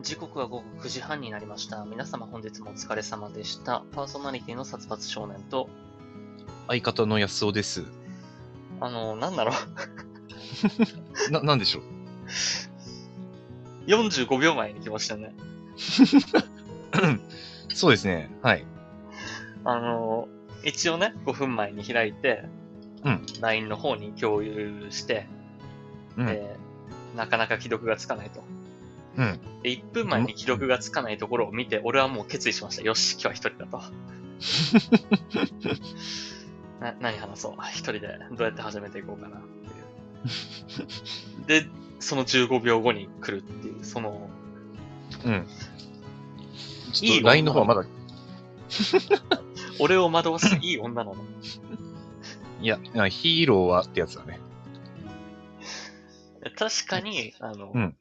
時刻は午後9時半になりました。皆様本日もお疲れ様でした。パーソナリティの殺伐少年と、相方の安尾です。あの、なんだろう、な、なんでしょう？45秒前に来ましたね。そうですね。はい。あの、一応ね、5分前に開いて、うん。LINE の方に共有して、うん。でなかなか既読がつかないと。うん。で、1分前に既読がつかないところを見て、俺はもう決意しました。よし、今日は一人だと。な、何話そう。一人でどうやって始めていこうかなっていう。で、その15秒後に来るっていう、その、うん。ちいい LINE の方はまだ、俺を惑わすいい女なの。いや、いやヒーローはってやつだね。確かに、あの、うん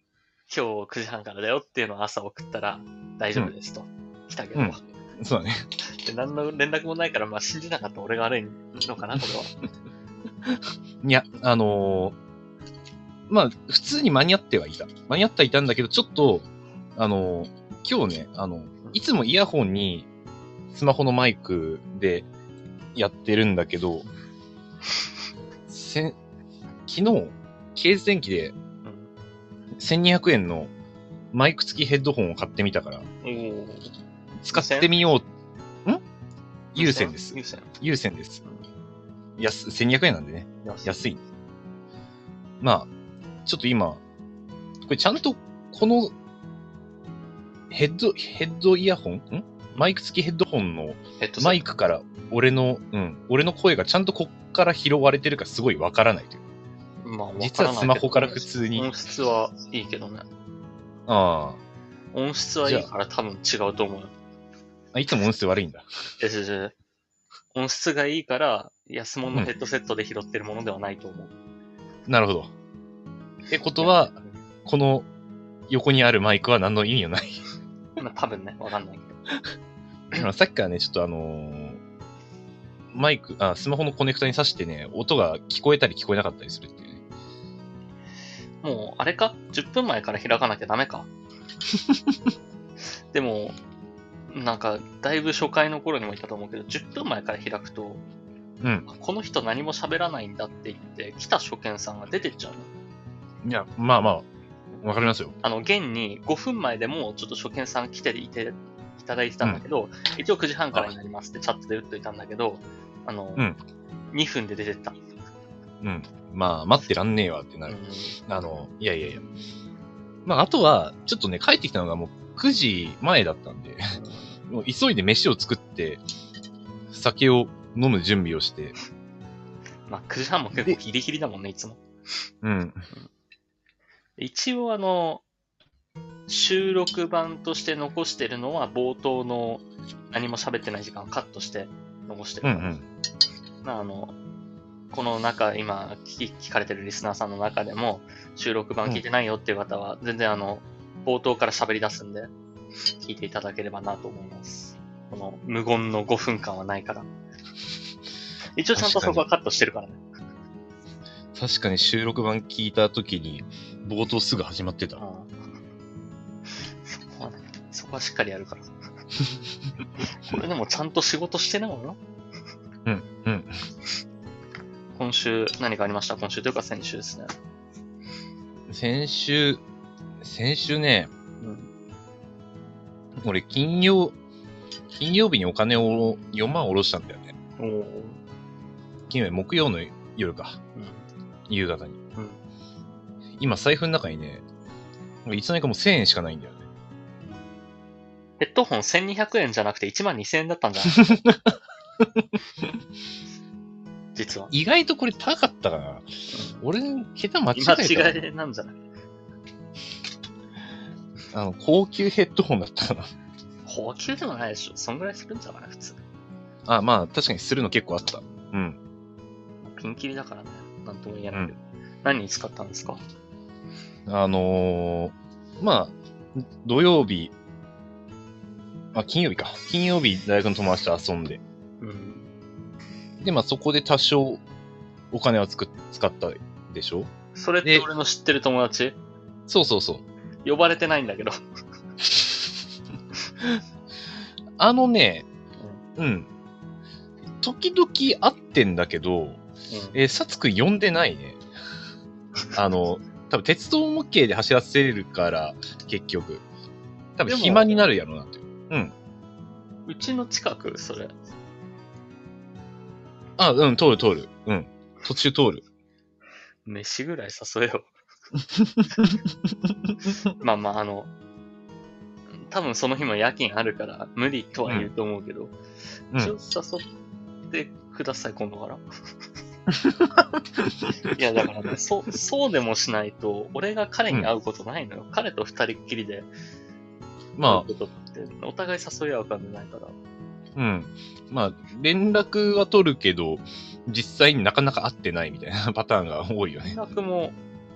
今日9時半からだよっていうのを朝送ったら大丈夫ですと。来たけど、うんそうだね。で何の連絡もないから、まあ信じなかった俺が悪いのかな、これは。いや、あのーまあ、普通に間に合ってはいた。間に合ってはいたんだけど、ちょっと、あのー今日ね、あの、いつもイヤホンにスマホのマイクでやってるんだけど、せん昨日、ケース電機でうん1200円のマイク付きヘッドホンを買ってみたから、使ってみよう。ん？有線です。有線？有線です。安、1200円なんでね。安い。まあ、ちょっと今、これちゃんと、この、ヘッド、ヘッドイヤホン？ん？マイク付きヘッドホンのマイクから俺の、うん、俺の声がちゃんとこっから拾われてるかすごいわからないという。まあ、実はスマホから普通に音質はいいけどね。あ音質はいいから多分違うと思うよ。あ。いつも音質悪いんだ。ででで音質がいいから、安物のヘッドセットで拾ってるものではないと思う。なるほど。ってことは、この横にあるマイクは何の意味もない。まあ多分ね、わかんないけど。さっきからね、ちょっとあのーマイク、あ、スマホのコネクタに挿してね、音が聞こえたり聞こえなかったりするっていうね。もう、あれか ?10 分前から開かなきゃダメか？でも、なんか、だいぶ初回の頃にも言ったと思うけど、10分前から開くと、うん。この人何も喋らないんだって言って、来た初見さんが出てっちゃうの。いや、まあまあ、わかりますよ。あの、現に5分前でもちょっと初見さん来ていていただいてたんだけど、一応9時半からになりますってチャットで打っといたんだけど、あの、うん2分で出てった。うん。まあ、待ってらんねえわってなうんる。あの、いやいやいや。まあ、あとは、ちょっとね、帰ってきたのがもう9時前だったんで、もう急いで飯を作って、酒を飲む準備をして、まあ、9時半も結構ギリギリだもんね、いつも。うん。一応あの、収録版として残してるのは冒頭の何も喋ってない時間をカットして残してるから。うんうん。まああの、この中、今聞き聞かれてるリスナーさんの中でも、収録版聞いてないよっていう方は、全然あの、冒頭から喋り出すんで、聞いていただければなと思います。この無言の5分間はないから。一応ちゃんとそこはカットしてるからね。確かに収録版聞いた時に、冒頭すぐ始まってた。うんそこはね、そこはしっかりやるから。これでもちゃんと仕事してないのよ。うん、うん。今週何かありました？今週というか先週ですね。先週、先週ね、うん。俺金曜、金曜日にお金を4万下ろしたんだよね。金曜日、木曜の夜か。夕方に。うん今、財布の中にね、いつの間にかもう1000円しかないんだよね。ヘッドホン1200円じゃなくて1万2000円だったんじゃない？実は。意外とこれ高かったかな。俺、桁間違え間たな違いなんじゃない？あの、高級ヘッドホンだったかな。高級でもないでしょ。そんぐらいするんじゃない？普通。あ、まあ、確かにするの結構あった。うん。ピンキリだからね。なんとも言えないけど。何に使ったんですか？あのー、まあ、土曜日、あ、金曜日か。金曜日、大学の友達と遊んで。うん。で、まあ、そこで多少、お金はつく使ったでしょ？それってで俺の知ってる友達？そうそうそう。呼ばれてないんだけど。あのね、うん。時々会ってんだけど、うんえー、サツくん呼んでないね。あの、多分鉄道模型で走らせるから、結局。多分暇になるやろなって。うちの近く、それ。あ、うん、通る通る。うん。途中通る。飯ぐらい誘えよ。まあまあ、あの、多分その日も夜勤あるから無理とは言うと思うけど、うん一応誘ってください、今度から。いや、だからね、そう、そうでもしないと、俺が彼に会うことないのよ。彼と二人っきりでま会うことって、お互い誘い合う感じないから。あ、うん。まあ、連絡は取るけど、実際になかなか会ってないみたいな パターンが多いよ連ね。絡も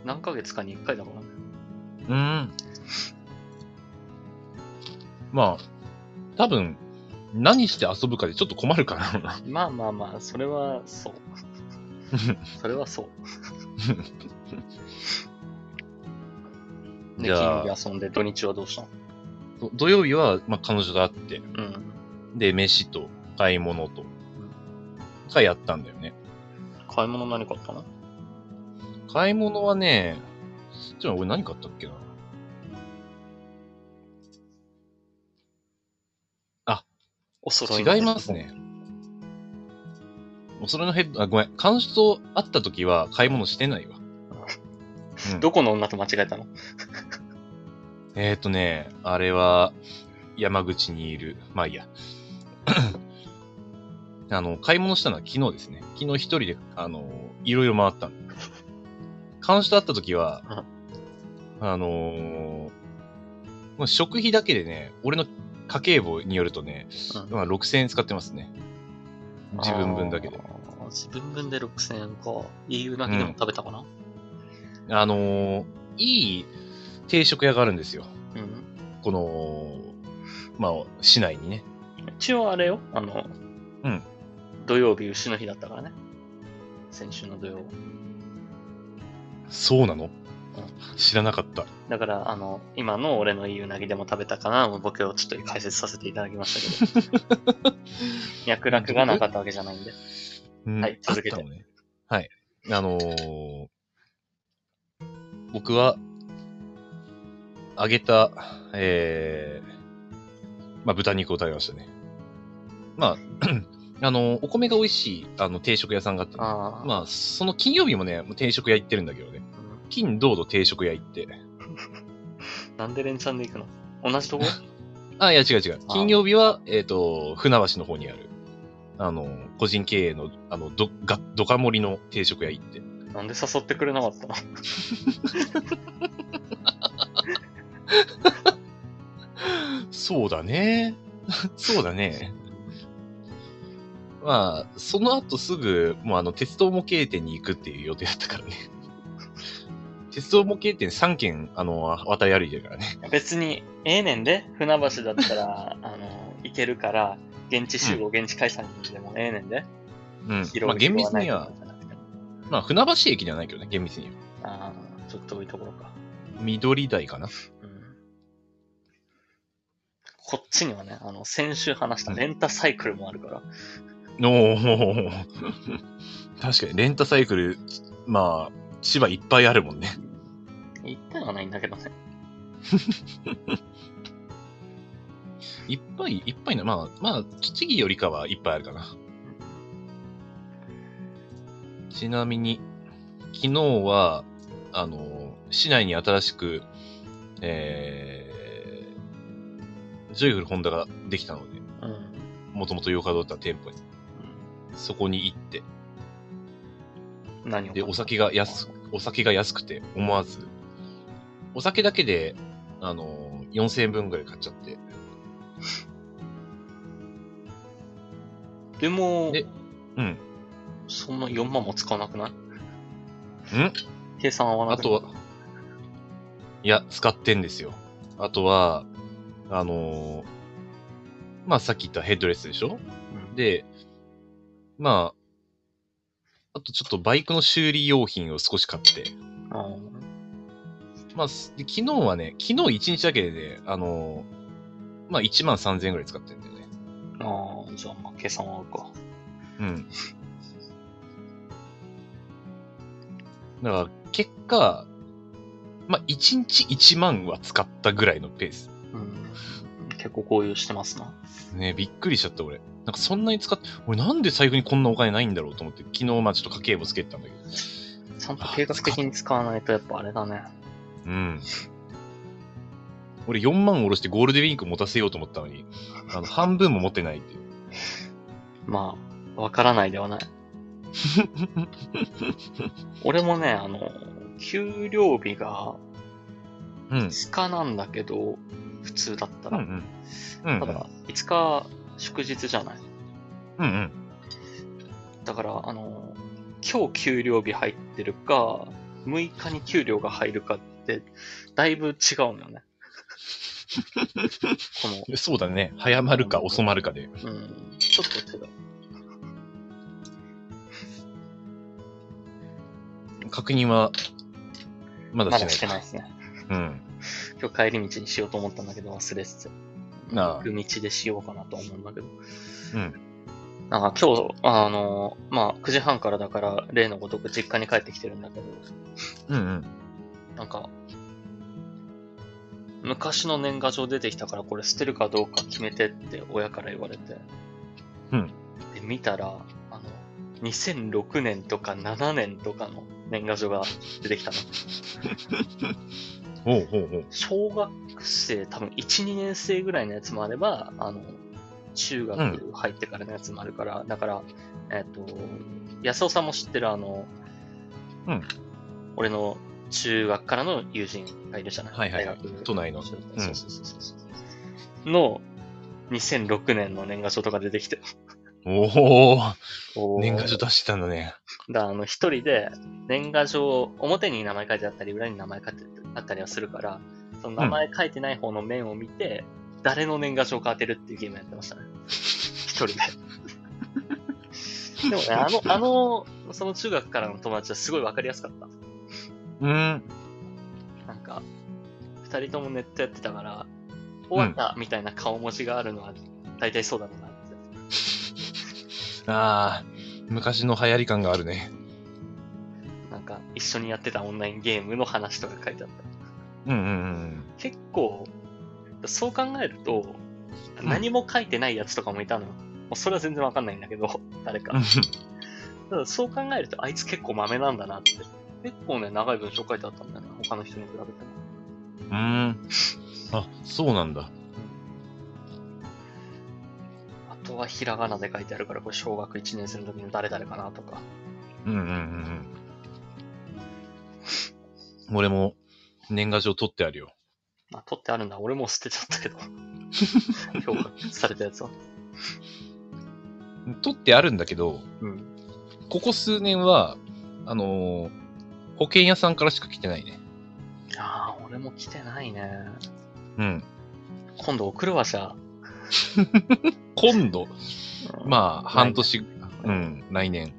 何ヶ月かに一回だからね。うん。まあ、多分、何して遊ぶかでちょっと困るかな。まあまあまあ、それはそう。それはそう。で、金曜日遊んで土日はどうしたの？ど土曜日は、まあ、彼女と会って、うん。で、飯と買い物と、がやったんだよね。買い物何買ったの？買い物はね、ちょ俺何買ったっけな？お揃いの違いますね。お揃いのヘッド、あ、ごめん。彼女と会った時は買い物してないわ。うんどこの女と間違えたの？えーとね、あれは、山口にいる、まあいいや。あの、買い物したのは昨日ですね。昨日一人で、あの、いろいろ回ったの。彼女と会った時は、あのー食費だけでね、俺の家計簿によるとね、うんまあ6000円使ってますね。自分分だけで。自分分で6000円か。いいうなぎでも食べたかな？あのーいい定食屋があるんですよ。うん。この、まあ、市内にね。一応あれよ。あの、うん。土曜日、牛の日だったからね。先週の土曜。そうなの？知らなかった。だから、あの、今の俺のいいうなぎでも食べたかな、ボケをちょっと解説させていただきましたけど。脈絡がなかったわけじゃないんで。うんはい続けてね。はい。あのー僕は、揚げた、えー、まあ、豚肉を食べましたね。まあ、あのーお米が美味しい、あの、定食屋さんがあってね、ああ。まあ、その金曜日もね、定食屋行ってるんだけどね。うん金、土土定食屋行って。なんで連チャンで行くの？同じとこ？あ、いや違う違う。あ金曜日は、えっ、と、船橋の方にある、あの、個人経営の、あの、ど、が、どか盛りの定食屋行って。なんで誘ってくれなかったの？そうだね。そうだね。まあ、その後すぐ、もうあの、鉄道模型店に行くっていう予定だったからね。鉄道模型店3軒、あの、渡り歩いてるからね。別に、ええねんで、船橋だったら、あの、行けるから、現地集合、現地解散でもええねんで。うん。広まあ、厳密にはまあ、船橋駅ではないけどね、厳密には。ああ、ちょっと遠いところか。緑台かな。うん。こっちにはね、あの、先週話したレンタサイクルもあるから、おー 確かに、レンタサイクル、まあ、千葉いっぱいあるもんね。行ってはないんだけどね。いっぱいいっぱいな、まあ、まあ、栃木よりかはいっぱいあるかな。ちなみに、昨日は、あの、市内に新しく、えー、ジョイフルホンダができたので、うん。もともとヨカドった店舗に、そこに行って、で、何を買ったお酒が安く、お酒が安くて、思わず、お酒だけで、あの、4000円分ぐらい買っちゃって、でも、でうん。そんな4万も使わなくない？ん？計算合わなくない？あとは、いや、使ってんですよ。あとは、あのーまあさっき言ったヘッドレスでしょ？うん。で、まあ、あとちょっとバイクの修理用品を少し買って、あまあ、昨日はね、昨日1日だけで、あのーまあ1万3000円ぐらい使ってるんだよね。ああ、じゃあ、まあ、計算は合うか。うん。だから、結果、まあ1日1万は使ったぐらいのペース。うん。結構こういうしてますな。ねびっくりしちゃった俺。なんかそんなに使って、俺なんで財布にこんなお金ないんだろうと思って、昨日まあちょっと家計簿つけてたんだけど。ちゃんと計画的に使わないとやっぱあれだね。うん。俺4万下ろしてゴールデンウィーク持たせようと思ったのに、あの、半分も持ってないっていう。まあ、わからないではない。俺もね、あの、給料日がうん。5日なんだけど、普通だったら。うんうん。うんただ、5日祝日じゃない。うんうん。だから、あの、今日給料日入ってるか、6日に給料が入るかって、だいぶ違うのよね。この、そうだね。早まるか遅まるかで。うん、ちょっと違う。確認は、まだまだしてない。してないですね。うん。今日帰り道にしようと思ったんだけど忘れてて。行く道でしようかなと思うんだけど。うん。なんか今日、あの、まあ、9時半からだから、例のごとく実家に帰ってきてるんだけど、うんうん。なんか、昔の年賀状出てきたからこれ捨てるかどうか決めてって親から言われて。うん。で、見たら、あの、2006年とか7年とかの年賀状が出てきたの。ほうほうほう。小学生、多分1、2年生ぐらいのやつもあれば、あの、中学入ってからのやつもあるから、だから、えっ、と、安尾さんも知ってるあの、うん。俺の中学からの友人がいるじゃない？はいはい都内の。そううんそうそうそう。そう。の、2006年の年賀状とか出てきて、おお年賀状出してたんだね。だあの、一人で年賀状、表に名前書いてあったり、裏に名前書いてあったりはするから、その名前書いてない方の面を見て、誰の年賀状か当てるっていうゲームやってましたね。一人で。でもね、あの、あの、その中学からの友達はすごいわかりやすかった。うーん。なんか、二人ともネットやってたから、終わったみたいな顔文字があるのは大体そうだろうなって。ああ、昔の流行り感があるね。なんか、一緒にやってたオンラインゲームの話とか書いてあった。うんうんうん結構、そう考えると、ん何も書いてないやつとかもいたのよ。もうそれは全然わかんないんだけど、誰か。うん。ただそう考えると、あいつ結構豆なんだなって。結構ね、長い文章書いてあったんだよね。他の人に比べても。うーん。あ、そうなんだ。あとはひらがなで書いてあるから、これ小学1年生の時の誰々かなとか。うんうんうんうん。俺も年賀状取ってあるよ。まあ、取ってあるんだ。俺もう捨てちゃったけど。評価されたやつは。取ってあるんだけど、うん。ここ数年は、あのー保険屋さんからしか来てないね。ああ、俺も来てないね。うん。今度送るわ、じゃあ。今度、うんまあ、半年、うん、来年。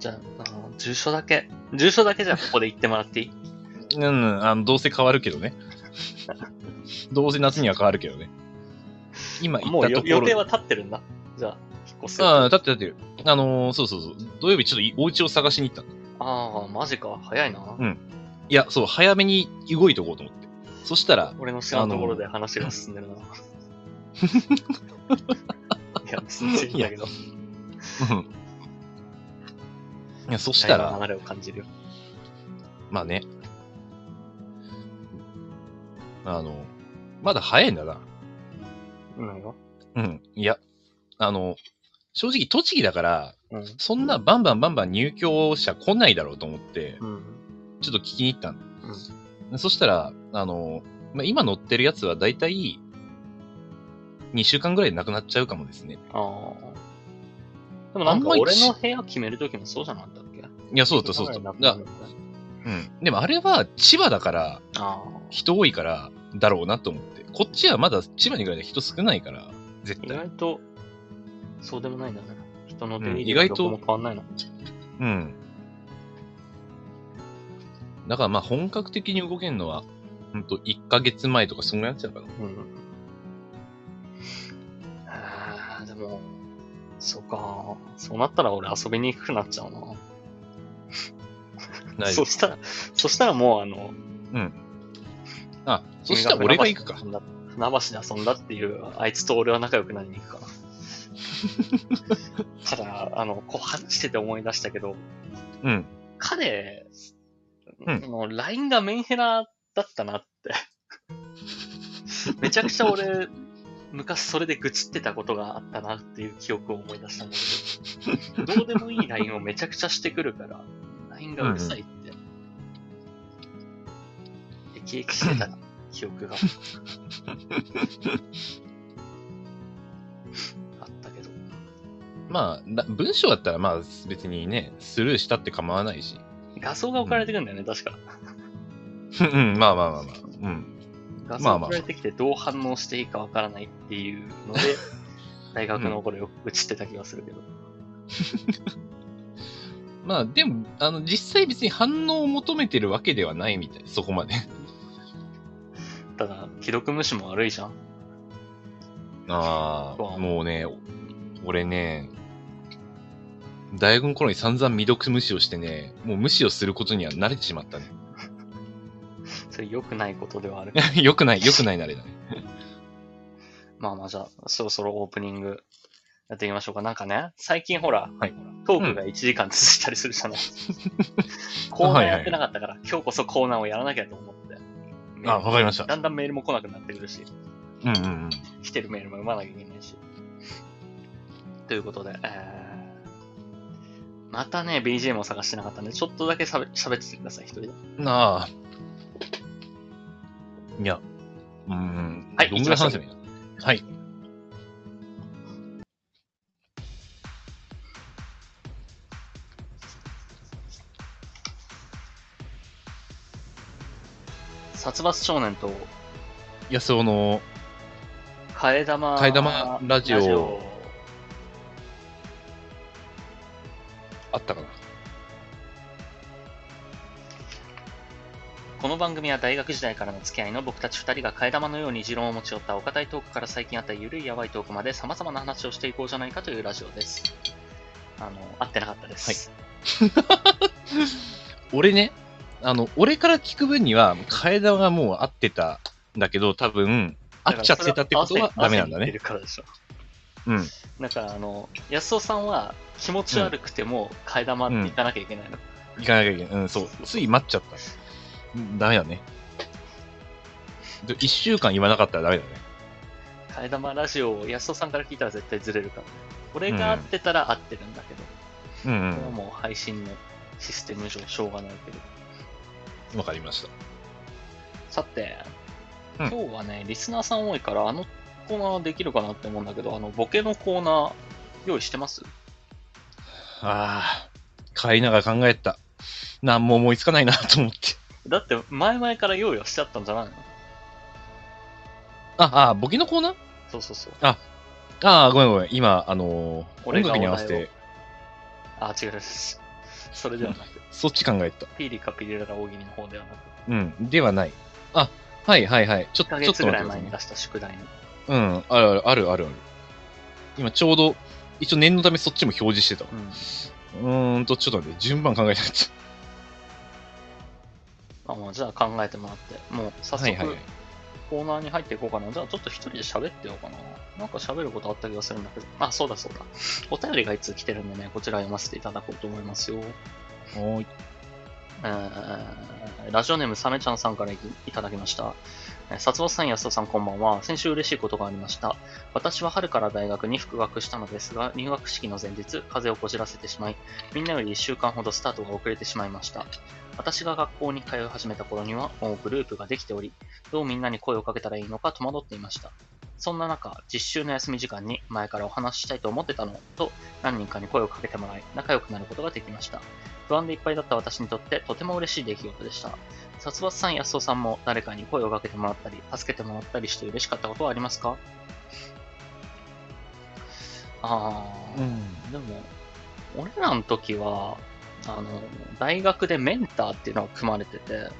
じゃあ、あの住所だけ。住所だけじゃあここで言ってもらっていい？うん、うんあの、どうせ変わるけどね。どうせ夏には変わるけどね。今言もうよったところ。予定は立ってるんだ。じゃあ、引っ越す。ああ、あだってだって、あのーそうそうそう。土曜日ちょっといお家を探しに行ったの。あー、マジか。早いな。うんいや、そう、早めに動いとこうと思って。そしたら、俺の知らんところで話が進んでるな。いや、全然いいんだけど。うんいや、そしたら、流れを感じるよ。まあね。あの、まだ早いんだな。何がうん。いや、あの、正直栃木だから、うん。そんなバンバンバンバン入居者来ないだろうと思って、うん。ちょっと聞きに行ったんだ。そしたら、あの、まあ、今乗ってるやつはだいたい2週間ぐらいでなくなっちゃうかもですね。ああ。でもなんか俺の部屋決めるときもそうじゃなかったっけ？いや、そうだった、そうだった。だうん。でもあれは千葉だから、あ人多いから、だろうなと思って。こっちはまだ千葉にぐらいで人少ないから、絶あ。意対。外と、そうでもないんだね。人の出入りうん意外とどこも変わんないの。うん。だからまあ本格的に動けるのは、ほんと1ヶ月前とかそんぐらいになっちゃうかな。うん。あーでも、そうか。そうなったら俺遊びに行くくなっちゃうな。ないそしたら、そしたらもうあの、うん。あ、そしたら俺が行くか。船橋で遊んだっていう、あいつと俺は仲良くなりに行くかな。ただ、あの、こう話してて思い出したけど、うん。彼うんの LINE がメンヘラだったなって。めちゃくちゃ俺、昔それで愚痴ってたことがあったなっていう記憶を思い出したんだけど、どうでもいい LINE をめちゃくちゃしてくるから、LINE がうるさいって。で、消えしてた 記憶が。あったけど。まあ、ら文章だったらまあ別にね、スルーしたって構わないし。画像が送られてくるんだよね、確か。うん、まあまあまあまあ。うん。画像まあまあ送られてきてどう反応していいかわからないっていうので、大学の頃よく映ってた気がするけど。まあでも、あの、実際別に反応を求めてるわけではないみたい、そこまで。ただ、既読無視も悪いじゃん。ああ、もうね、俺ね、大学の頃に散々未読無視をしてね、もう無視をすることには慣れてしまったね。それ良くないことではある。よくない、よくない慣れだね。まあまあじゃあ、そろそろオープニングやっていきましょうか。なんかね、最近ほら、はいトークが1時間続いたりするじゃない。コーナーやってなかったから、今日こそコーナーをやらなきゃと思って。あ、わかりました。だんだんメールも来なくなってくるし、うんうんうん。来てるメールも読まなきゃいけないし。ということで、えー、またね、BGM を探してなかったんで、ちょっとだけ喋喋っててください、一人で。なあ。いや、うんうん。はいどんぐらい話せばいいの？はい。殺伐少年と安尾の、替え玉替え玉ラジオあったかなこの番組は大学時代からの付き合いの僕たち二人が替え玉のように持論を持ち寄ったお堅いトークから最近あったゆるいやばいトークまで様々な話をしていこうじゃないかというラジオです。あの、合ってなかったです。俺ね、あの、俺から聞く分には、替え玉がもう合ってたんだけど、多分、合っちゃってたってことはダメなんだね。るから。うん。だから、あの、安尾さんは気持ち悪くても替え玉って行かなきゃいけないの。行かなきゃいけない。うん、そう。つい待っちゃった。うんダメだね。で一週間言わなかったらダメだね。替え玉ラジオを安尾さんから聞いたら絶対ずれるから。俺が合ってたら合ってるんだけど、うんこれはもう配信のシステム上しょうがないけど。うん。わかりました。さて、うん今日はね、リスナーさん多いから、あのコーナーできるかなって思うんだけど、あの、ボケのコーナー、用意してます？ああ、買いながら考えた。なんも思いつかないなと思って。だって、前々から用意はしちゃったんじゃないの？あ、あ、ボケのコーナー？そうそうそう。ああ、ごめんごめん。今、あのー俺が音楽に合わせて、あ、違うです。それではなく、そっち考えた。ピーリカピリララ大喜利の方ではなく、うん。ではない。あ、はいはいはい。ちょ1ヶちょっと待ってくださいね。前に出した宿題の。うん。あるあるあるあるある。今ちょうど、一応念のためそっちも表示してたわ。うん。うーんと、ちょっと待って、順番考えなかっあ、もうじゃあ考えてもらって、もう早た。速、はいはいはい。コーナーに入っていこうかな。じゃあちょっと一人で喋ってようかな。なんか喋ることあった気がするんだけど。あ、そうだそうだ。お便りがいつ来てるんでね、こちら読ませていただこうと思いますよ。はい。えーラジオネームサメちゃんさんからいただきました。えー薩摩さん、安田さん、こんばんは。先週嬉しいことがありました。私は春から大学に復学したのですが、入学式の前日、風邪をこじらせてしまい、みんなより1週間ほどスタートが遅れてしまいました。私が学校に通い始めた頃には、もうグループができており、どうみんなに声をかけたらいいのか戸惑っていました。そんな中、実習の休み時間に前からお話ししたいと思ってたのと、何人かに声をかけてもらい、仲良くなることができました。不安でいっぱいだった私にとってとても嬉しい出来事でした。殺伐さん、安尾さんも誰かに声をかけてもらったり、助けてもらったりして嬉しかったことはありますか？あー、うん。でも、俺らの時は、あの、大学でメンターっていうのが組まれてて、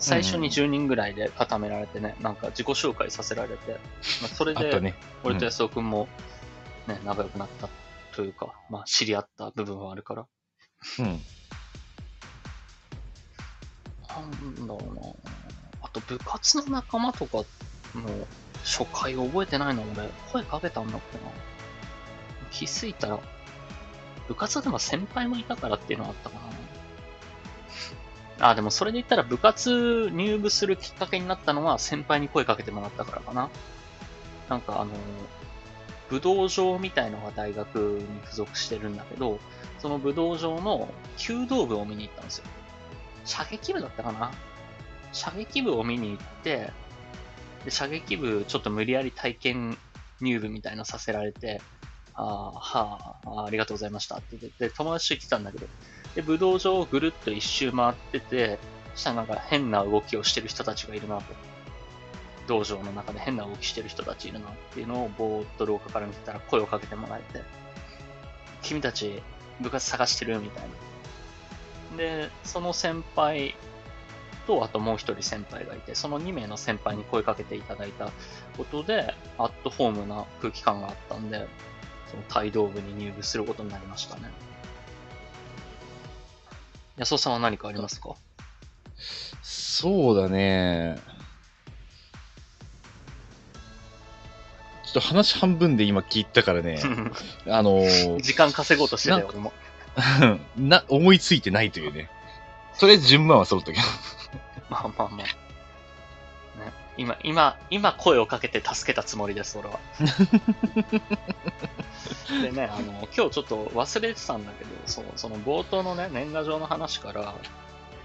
最初に10人ぐらいで固められてね、なんか自己紹介させられて、まあ、それで、ね。俺と安尾くんもね、仲良くなったというか、まあ知り合った部分はあるから。うん。なんだろうなあと部活の仲間とかの初回覚えてないの？俺、声かけたんだっけな？気づいたら、部活でも先輩もいたからっていうのがあったかな。あ、でもそれで言ったら部活入部するきっかけになったのは先輩に声かけてもらったからかな。なんかあの、武道場みたいのが大学に付属してるんだけど、その武道場の弓道部を見に行ったんですよ。射撃部だったかな？射撃部を見に行って、で、射撃部ちょっと無理やり体験入部みたいなさせられて、ああ、はあ、ありがとうございましたって言って、友達と行ってたんだけど、で、武道場をぐるっと一周回ってて、そしたらなんか変な動きをしてる人たちがいるなと。道場の中で変な動きしてる人たちいるなっていうのをぼーっと廊下から見てたら声をかけてもらえて、君たち部活探してるみたいな。で、その先輩と、あともう一人先輩がいて、その2名の先輩に声かけていただいたことで、アットホームな空気感があったんで、その帯同部に入部することになりましたね。安尾さんは何かありますか？そうだね。ちょっと話半分で今聞いたからね、あのー時間稼ごうとしてたよ、俺も。な、思いついてないというね。とりあえず順番は揃ったけど。まあまあまあ。ね、今、今、今声をかけて助けたつもりです、俺は。でね、あの、今日ちょっと忘れてたんだけど、そう、その冒頭のね、年賀状の話から、うん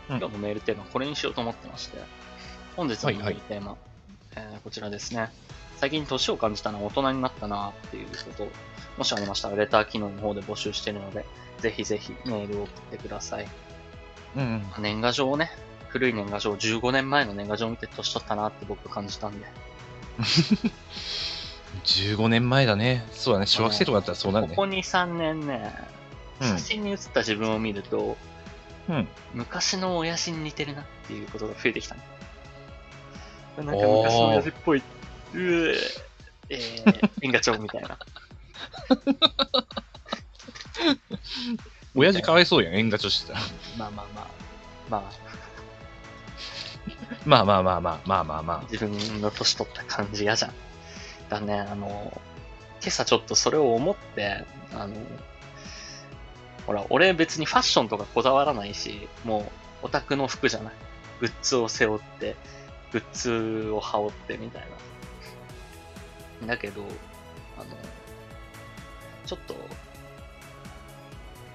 今日のメールテーマこれにしようと思ってまして、本日のメールテーマ、えーこちらですね。最近年を感じたのは大人になったなっていうこと、もしありましたらレター機能の方で募集しているので、ぜひぜひメールを送ってください。うん。年賀状をね、古い年賀状、15年前の年賀状を見て年取ったなって僕感じたんで、15年前だね。そうだね。小学生とかだったらそうなるねここ。2、3年ね、うん写真に写った自分を見ると、うん。昔の親父に似てるなっていうことが増えてきたね。なんか昔の親父っぽい、うーえー、年賀状みたいな。親父かわいそうやん、縁がちょしてたら。まあまあまあ、まあ、まあまあまあまあ、まあまあまあ。自分の年取った感じ嫌じゃん。だね、あの、今朝ちょっとそれを思って、あの、ほら、俺別にファッションとかこだわらないし、もうオタクの服じゃない。グッズを背負って、グッズを羽織ってみたいな。だけど、あの、ちょっと、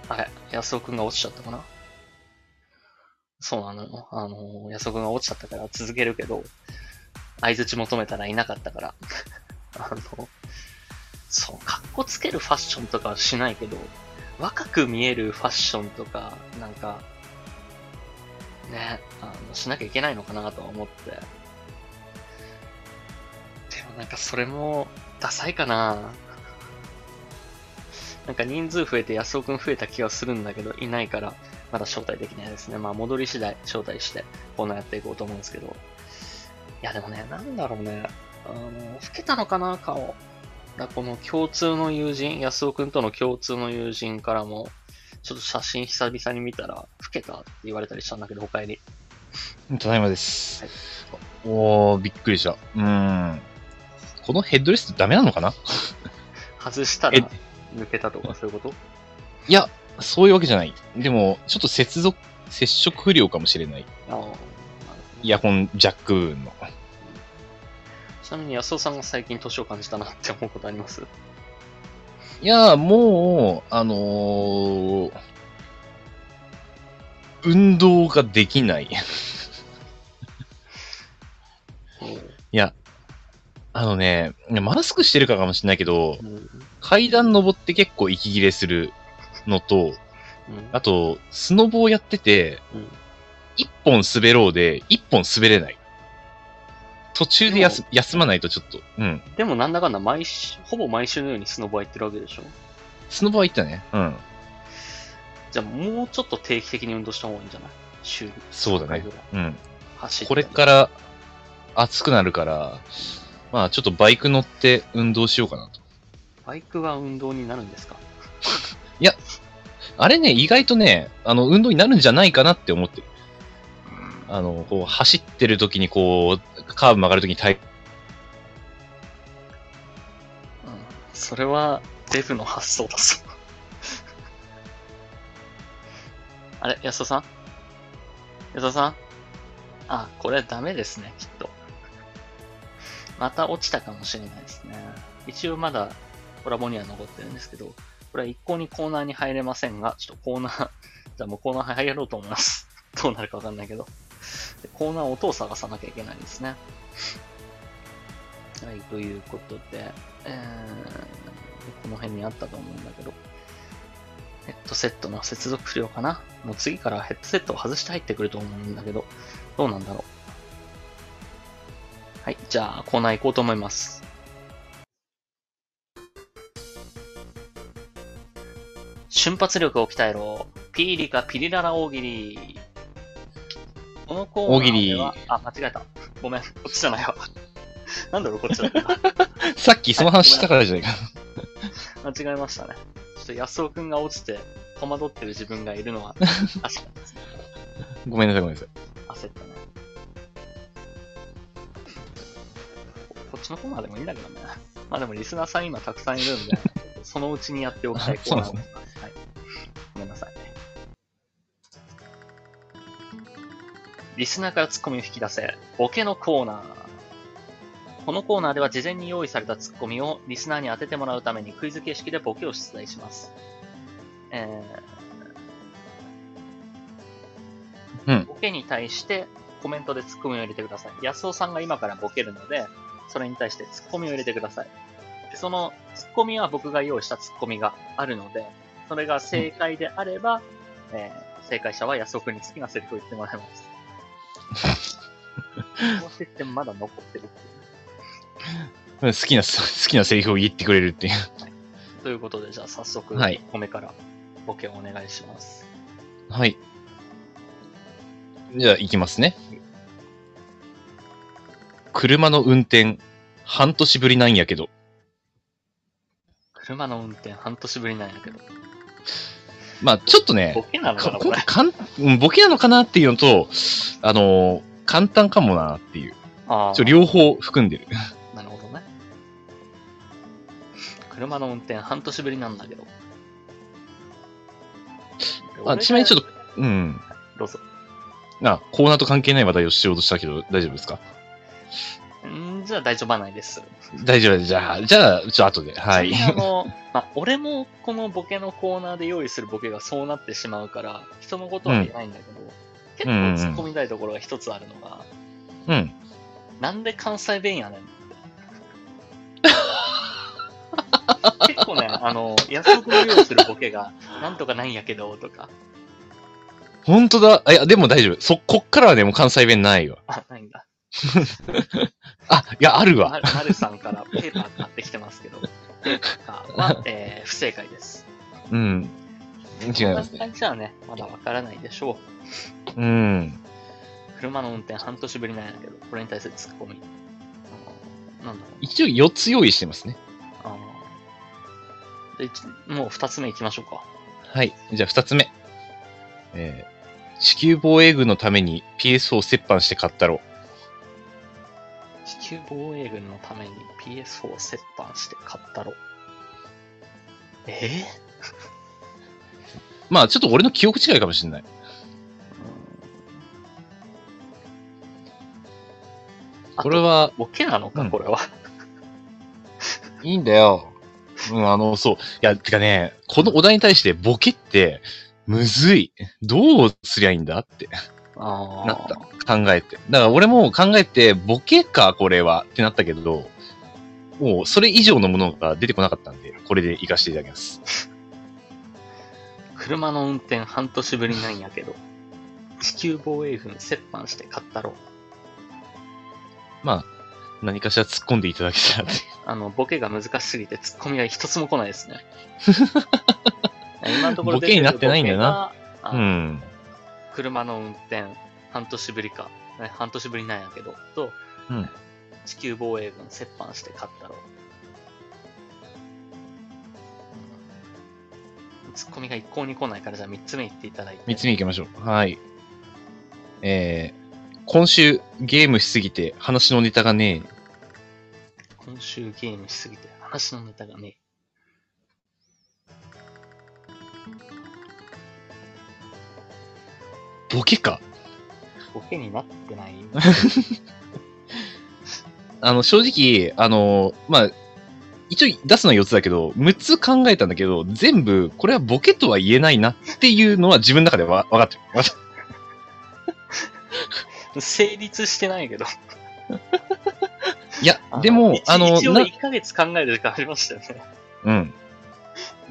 あれ、安尾くんが落ちちゃったかな？そうなのよ。あの、安尾くんが落ちちゃったから続けるけど、相づち求めたらいなかったから。あの、そう、かっこつけるファッションとかはしないけど、若く見えるファッションとか、なんか、ね、あの、しなきゃいけないのかなと思って。でもなんかそれも、ダサいかななんか人数増えて安尾くん増えた気がするんだけど、いないから、まだ招待できないですね。まあ戻り次第招待して、こんなやっていこうと思うんですけど。いやでもね、なんだろうね。あの、老けたのかな、顔。だこの共通の友人、安尾くんとの共通の友人からも、ちょっと写真久々に見たら、老けたって言われたりしたんだけど、お帰り。ただいまです。はいおー、びっくりした。うーん。このヘッドレスダメなのかな？外したらえ？抜けたとかそういうこと？いや、そういうわけじゃない。でも、ちょっと接続、接触不良かもしれない。ああ、イヤホンジャック部分の。ちなみに安尾さんが最近年を感じたなって思うことあります？いや、もう、あのー運動ができない。いや、あのね、マスクしてるからかもしれないけど、うん。階段登って結構息切れするのと、うん。あと、スノボをやってて、うん一本滑ろうで、一本滑れない。途中で休休まないとちょっと、うん。でもなんだかんだ毎週、ほぼ毎週のようにスノボは行ってるわけでしょ？スノボは行ったね。うん。じゃあもうちょっと定期的に運動した方がいいんじゃない？週にそうだね3回ぐらい。うん。走これから暑くなるから、まあちょっとバイク乗って運動しようかなと。バイクは運動になるんですか？いやあれね、意外とね、あの、運動になるんじゃないかなって思ってる。あの、こう、走ってる時にこう、カーブ曲がる時に体、それはデブの発想だぞ。あれ、安田さん？安田さん？あ、これダメですね、きっと。また落ちたかもしれないですね。一応まだコラボには残ってるんですけど、これは一向にコーナーに入れませんが、ちょっとコーナー、じゃあもうコーナー入ろうと思います。どうなるかわかんないけど。コーナー音を探さなきゃいけないですね。はい、ということで、えー、この辺にあったと思うんだけど、ヘッドセットの接続不良かな？もう次からヘッドセットを外して入ってくると思うんだけど、どうなんだろう？はい、じゃあコーナー行こうと思います。瞬発力を鍛えろ。ピーリカピリララ大喜利。このコーナーでは大喜利、あ、間違えた。ごめん、こっちじゃないわ。なんだろう、こっちだった。さっきその話したからじゃないかな。間違えましたね。ちょっと安尾くんが落ちて戸惑ってる自分がいるのは確かですね。ごめんなさい、ごめんなさい。焦ったね。ここっちのコーナーでもいいんだけどね。まあでもリスナーさん今たくさんいるんで、そのうちにやっておきたいコーナーす。はい。ごめんなさい。リスナーからツッコミを引き出せ、ボケのコーナー。このコーナーでは事前に用意されたツッコミをリスナーに当ててもらうためにクイズ形式でボケを出題します。えーうんボケに対してコメントでツッコミを入れてください。安尾さんが今からボケるので、それに対してツッコミを入れてください。でそのツッコミは僕が用意したツッコミがあるので、それが正解であれば、えー正解者は安尾くんに好きなセリフを言ってもらいます。このシステムまだ残ってるっていう。好きな、好きなセリフを言ってくれるっていう。ということで、じゃあ早速、はい1個目からボケをお願いします。はい。じゃあ、行きますね。車の運転、半年ぶりなんやけど。車の運転半年ぶりなんやけど。まあ、ちょっとねボ、ケなのかかなかん、うんボケなのかなっていうのと、あのー簡単かもなっていう。あちょ両方含んでる。あ、なるほどね。車の運転半年ぶりなんだけど。あちなみにちょっと。と、うん。どうぞ。あ、コーナーと関係ない話題をしようとしたけど、大丈夫ですか？んーじゃあ大丈夫はないです。大丈夫です。じゃあ、じゃあ、ちょっと後で。はいあの、まあ、俺もこのボケのコーナーで用意するボケがそうなってしまうから、人のことは言えないんだけど、結構突っ込みたいところが一つあるのが、うん。なんで関西弁やねん。結構ね、あの、約束の用意するボケが、なんとかないんやけど、とか、本当だ。あいや、でも大丈夫。そ、こっからはね、もう関西弁ないわ。あ、ないんだ。あ、いや、あるわ。ななるさんからペーパー買ってきてますけど、ペーパーは、えー不正解です。うん。違いますね。感じはね、まだわからないでしょう。うん。車の運転半年ぶりなんやけど、これに対するツッコミ。なんだろう。一応4つ用意してますね。あーで一もう二つ目行きましょうか。はい。じゃあ2つ目。えー地球防衛軍のために PS4 を折半して買ったろ。地球防衛軍のために PS4 を折半して買ったろ。え？まあ、ちょっと俺の記憶違いかもしれない。ー、これは、ボケなのか、うんこれは。いいんだよ。うん、あの、そう。いや、てかね、このお題に対してボケって、むずい。どうすりゃいいんだって。なった。考えて。だから俺も考えて、ボケか、これはってなったけど、もうそれ以上のものが出てこなかったんで、これで活かしていただきます。車の運転半年ぶりなんやけど、地球防衛軍折半して買ったろ。まあ、何かしら突っ込んでいただけたらって。あの、ボケが難しすぎてツッコミは一つも来ないですね。今のところボケになってないんだよなな。うあん。車の運転、半年ぶりか、ね半年ぶりなんやけど、と、うん地球防衛軍折半して勝ったろ。ツッコミが一向に来ないから、じゃあ三つ目言っていただいて。三つ目行きましょう。はい。えー、今週ゲームしすぎて話のネタがね今週ゲームしすぎて話のネタがね。え、ボケか。ボケになってない？あの、正直、あの、まあ、一応出すのは4つだけど、6つ考えたんだけど、全部、これはボケとは言えないなっていうのは自分の中でわ分かってる。わかっ成立してないけど。いや、でも、一あの、な一応1ヶ月考える時間ありましたよね。うん。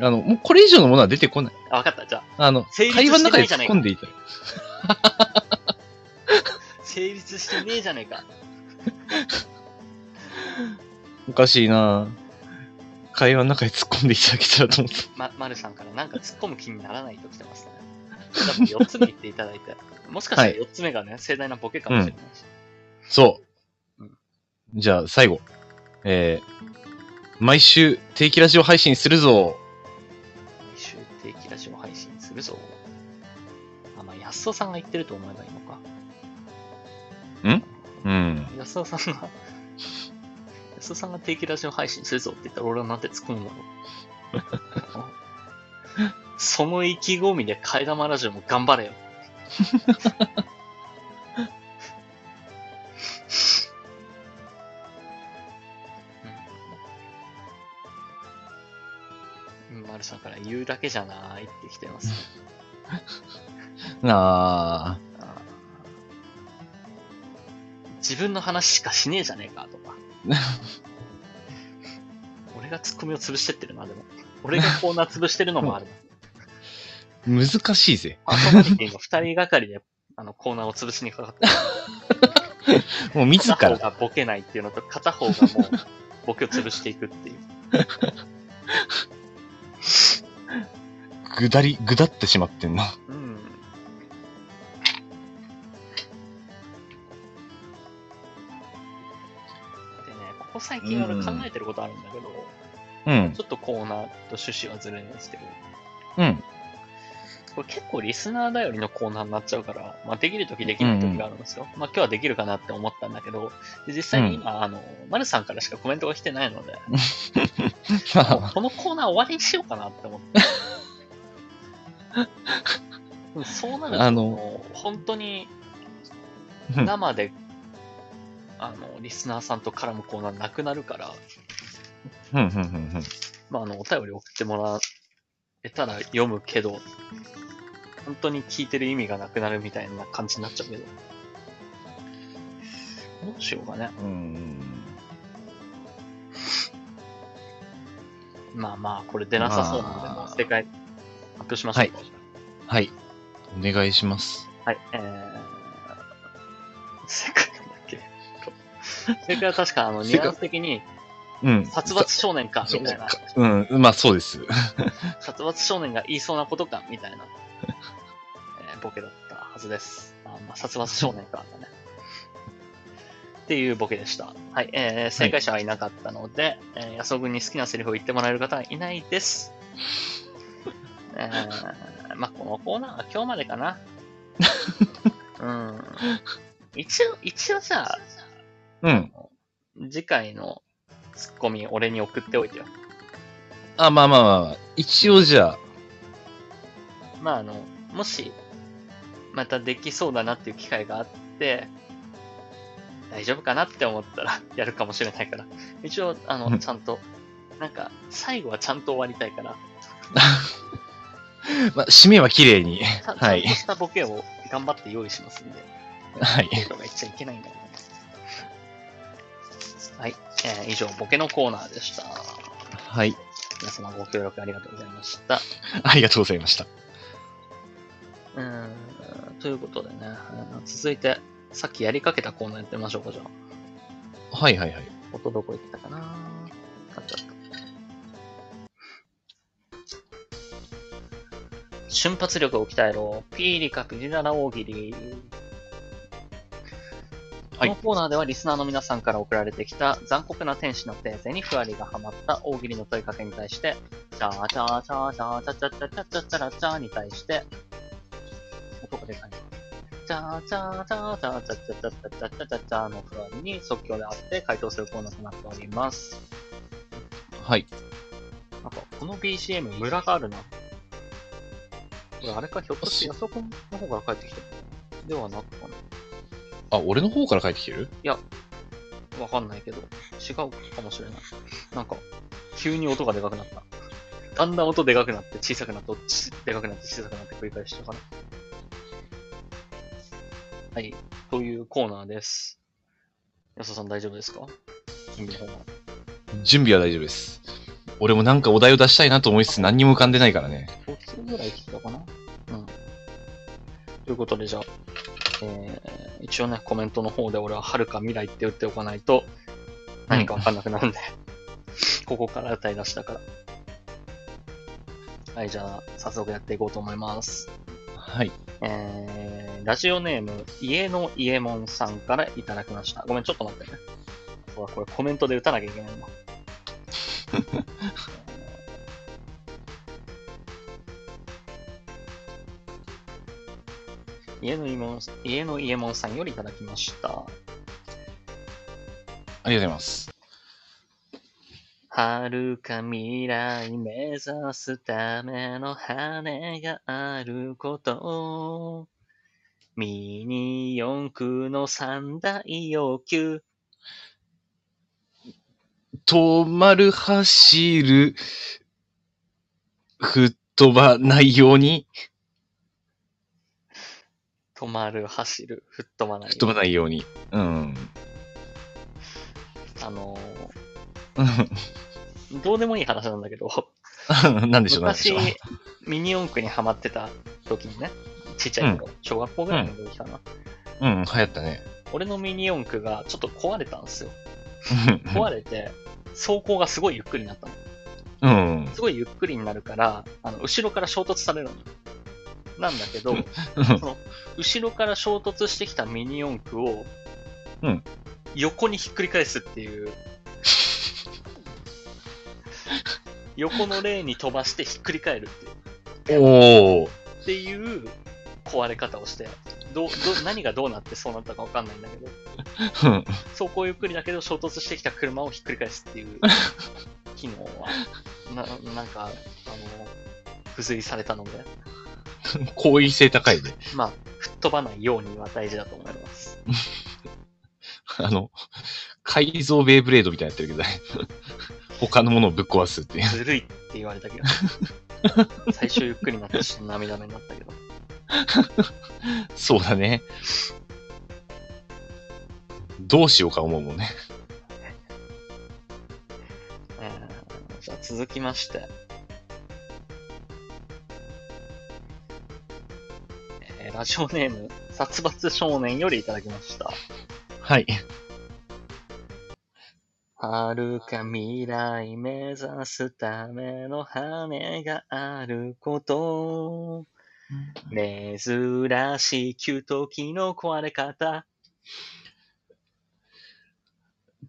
あの、もうこれ以上のものは出てこない。あ、わかった。じゃあ、あの会話の中で突っ込んでいたい。成立してねえじゃねえか。おかしいな会話の中で突っ込んでいただけたらと思って。ま、まるさんからなんか突っ込む気にならないと来てますね。多分4つ目言っていただいて。もしかしたらはい4つ目がね、盛大なボケかもしれないし。そううん。じゃあ、最後。えー、毎週定期ラジオ配信するぞ。安尾さんが言ってると思えばいいのか。うん。安尾さんが、安尾さんが定期ラジオ配信するぞって言ったら俺はなんて突っ込むんだろう。その意気込みで替え玉ラジオも頑張れよ。うん。マルさんから言うだけじゃないって来てますね。なあ。自分の話しかしねえじゃねえかとか。俺がツッコミを潰してってるな、でも。俺がコーナー潰してるのもあるな。難しいぜ。パーソナリティの二人がかりであのコーナーを潰しにかかってる。もう自ら。片方がボケないっていうのと、片方がもうボケを潰していくっていう。ぐだり、ぐだってしまってんな。うん。ここ最近俺考えてることあるんだけど、うん。ちょっとコーナーと趣旨はずれるんですけど、うん。これ結構リスナー頼りのコーナーになっちゃうから、まあできるときできないときがあるんですよ。まあ今日はできるかなって思ったんだけど、で実際に今、あの、マルさんからしかコメントが来てないので、このコーナー終わりにしようかなって思って。そうなると、あの本当にうん生で、あの、リスナーさんと絡むコーナーなくなるから、うん、うん、うん、うん。まあ、あの、お便り送ってもらえたら読むけど、本当に聞いてる意味がなくなるみたいな感じになっちゃうけど。どうしようかね。うん。まあまあ、これ出なさそうなので、正解発表しましょうか。はい。お願いします。はい。えー、正解正解は確か、あの、ニュアンス的に、うん。殺伐少年か、みたいな。うん、まあそうです。殺伐少年が言いそうなことか、みたいな、えーボケだったはずです。あまあ、殺伐少年か、だね。っていうボケでした。はい。えー正解者はいなかったので、えー安尾君に好きなセリフを言ってもらえる方はいないです。えー、まあ、このコーナーは今日までかな。うん。一応、一応じゃあ、うん。次回のツッコミ俺に送っておいてよ。あ、まあまあまあまあ、一応じゃあ、まあ、あの、もし、またできそうだなっていう機会があって、大丈夫かなって思ったら やるかもしれないから。一応、あの、うんちゃんと、なんか、最後はちゃんと終わりたいから、まあ、締めは綺麗に。はいしたボケを頑張って用意しますんで、はい。人が言っちゃいけないんだけど。はい、えー以上、ボケのコーナーでした。はい。皆様ご協力ありがとうございました。ありがとうございました。うーん、ということでね、うん続いて、さっきやりかけたコーナーやってみましょうか、じゃあ。はいはいはい。音どこ行ったかな？あっちゃった。瞬発力を鍛えろ。ピーリカピリララ大喜利。このコーナーではリスナーの皆さんから送られてきた残酷な天使の訂正にふわりがハマった大喜利の問いかけに対して、チャーチャーチャーチャーチャチャチャチャチャチャーチャーに対して、ャーでャー。チャーチャーチャーチャーチャーチャーチャーチャチャチャチャのふわりに即興であって回答するコーナーとなっております。はい。なんか、この BGM ムラがあるな。これあれか、ひょっとしてャーチャの方から帰ってきたではなくかな。あ、俺の方から帰ってきてる？わかんないけど、違うかもしれない。なんか、急に音がでかくなった。だんだん音でかくなって小さくなって、ちでかくなって小さくなって繰り返してるから。はい。というコーナーです。安尾さん大丈夫ですか？準備の方は。準備は大丈夫です。俺もなんかお題を出したいなと思いつつ何にも浮かんでないからね。4つぐらい来てたかな？うん。ということで、じゃあ、えー、一応ね、コメントの方で俺は遥か未来って言っておかないと、何かわかんなくなるんで、ここから歌い出したから。はい、じゃあ、早速やっていこうと思います。はい。えー、ラジオネーム、家の伊右衛門さんからいただきました。ごめん、ちょっと待ってね。これコメントで打たなきゃいけないん家の伊右衛門家の伊右衛門さんよりいただきました。ありがとうございます。遥か未来目指すための羽があること。ミニ四駆の三大要求。止まる、走る、吹っ飛ばないように、止まる、走る、吹っ飛ばない。吹っ飛ばないように。うん。あのうんー どうでもいい話なんだけど、なんでしょう、昔ょう。、ミニ四駆にハマってた時にね、ちっちゃい頃、小学校ぐらいの時かな。うん、流行ったね。俺のミニ四駆がちょっと壊れたんですよ。壊れて、走行がすごいゆっくりになったの。うん。すごいゆっくりになるから、あの、後ろから衝突されるの。なんだけど、その、後ろから衝突してきたミニ四駆を、うん。横にひっくり返すっていう、横のレーンに飛ばしてひっくり返るっていう、おー。っていう壊れ方をして、どう、どう、何がどうなってそうなったかわかんないんだけど、うん。走行ゆっくりだけど衝突してきた車をひっくり返すっていう 機能は、な、なんか、あの、付随されたので、好意性高いね。まあ、吹っ飛ばないようには大事だと思います。あの、改造ベイブレードみたいになってるけどね。他のものをぶっ壊すっていう。ずるいって言われたけど、最初ゆっくりになってし涙目になったけど、そうだね。どうしようか思うもんね。えーじゃあ続きまして、ラジオネーム、殺伐少年よりいただきました。はい。遥か未来目指すための羽があること。珍しい給湯器の壊れ方。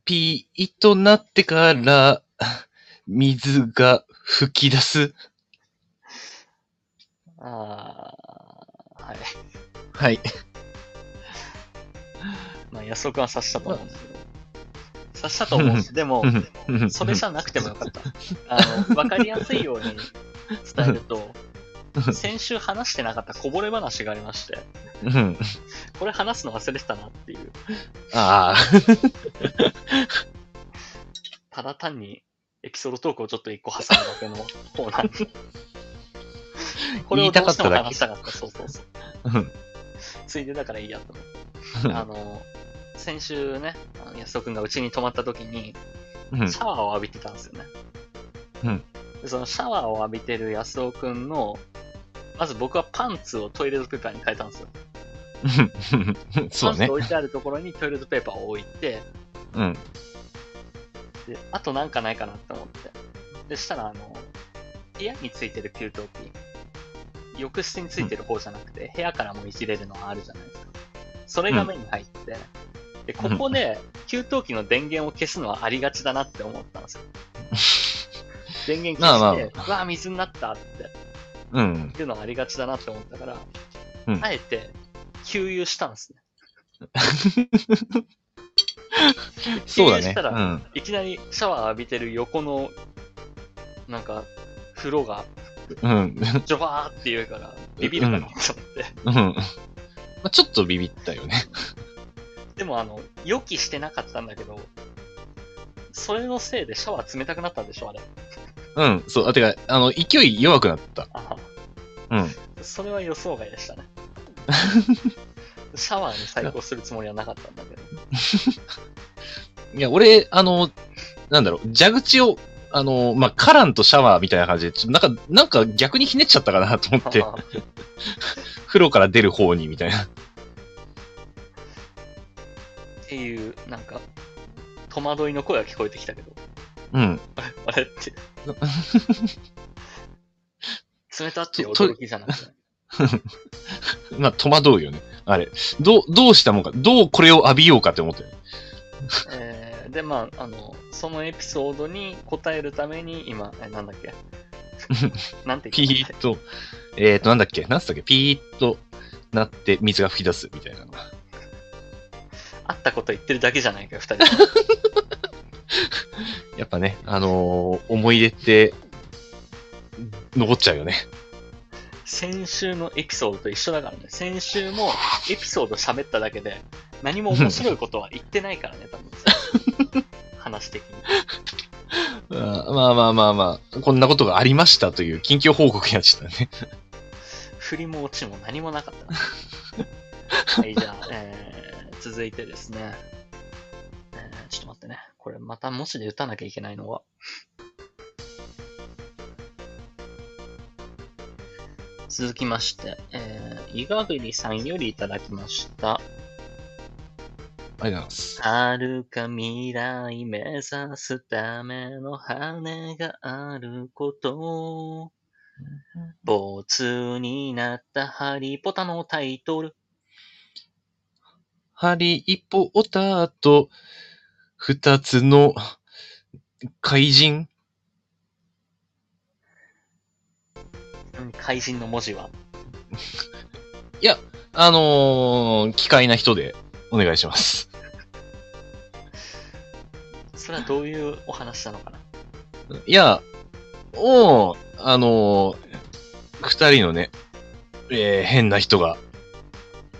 ピーッとなってから、水が吹き出す。あーはい。はい。まあ、安尾くんは察したと思うんですけど。察したと思うし、でも、それじゃなくてもよかった。あの、わかりやすいように伝えると、先週話してなかったこぼれ話がありまして、うん。これ話すの忘れてたなっていう。ああ。ただ単にエピソードトークをちょっと一個挟むだけのコーナーに。これをどうしても話したかった。そうそうそう。うんついでだからいいやと思って。あの、先週ね、あの安尾くんがうちに泊まった時に、うんシャワーを浴びてたんですよね。うんでそのシャワーを浴びてる安尾くんの、まず僕はパンツをトイレットペーパーに変えたんですよ。そうねパンツ。置いてあるところにトイレットペーパーを置いて、うん。で、あとなんかないかなって思って。で、したら、あの、部屋についてる給湯器、浴室についてる方じゃなくて、部屋からもいじれるのがあるじゃないですか。それが目に入って、で、ここで給湯器の電源を消すのはありがちだなって思ったんですよ。電源消して、まあうわ、水になったってうん。いうのはありがちだなって思ったから、うんあえて、給油したんですね。そうだね。給油したらうん。いきなりシャワー浴びてる横の、なんか、風呂が、うん。ジョバーって言うから、ビビるかなと思って。うん。まあ、ちょっとビビったよね。でも、あの、予期してなかったんだけど、それのせいでシャワー冷たくなったんでしょ、あれ。うん。そう。あ、てか、あの、勢い弱くなった。あうん。それは予想外でしたね。シャワーに対抗するつもりはなかったんだけど。いや、俺、あの、なんだろう、蛇口を、あの、まあ、カランとシャワーみたいな感じで、なんか、なんか逆にひねっちゃったかなと思って、あ 風呂から出る方にみたいな。っていう、なんか、戸惑いの声が聞こえてきたけど、うん。あれあれって。冷たっていうと驚きじゃなくて。まあ、戸惑うよね。あれ。どう、どうしたもんか、どうこれを浴びようかって思ってる。えーで、まあ、あの、そのエピソードに答えるために、今、えなんだっけ？なんてピ言った？ーッと、えーと、なんだっけ？なんつったっけ？ピーッとなって水が吹き出すみたいな。あったこと言ってるだけじゃないかよ、二人。やっぱね、あのー思い出って、残っちゃうよね。先週のエピソードと一緒だからね。先週もエピソード喋っただけで、何も面白いことは言ってないからね、多分。話的に。まあまあまあまあ、こんなことがありましたという近況報告になっちゃったね。振りも落ちも何もなかった。はい、じゃあ、えー、続いてですね。えー、ちょっと待ってね。これまた文字で打たなきゃいけないのは。続きまして、えー、伊賀栗さんよりいただきました。ありがとうございます。遥か未来目指すための羽があること。ボツになったハリポタのタイトル。ハリーポッターと二つの怪人うん怪人の文字は？あのー、奇怪な人でお願いします。それはどういうお話なのかな？いや、おう、あのー、二人のね、えー、変な人が、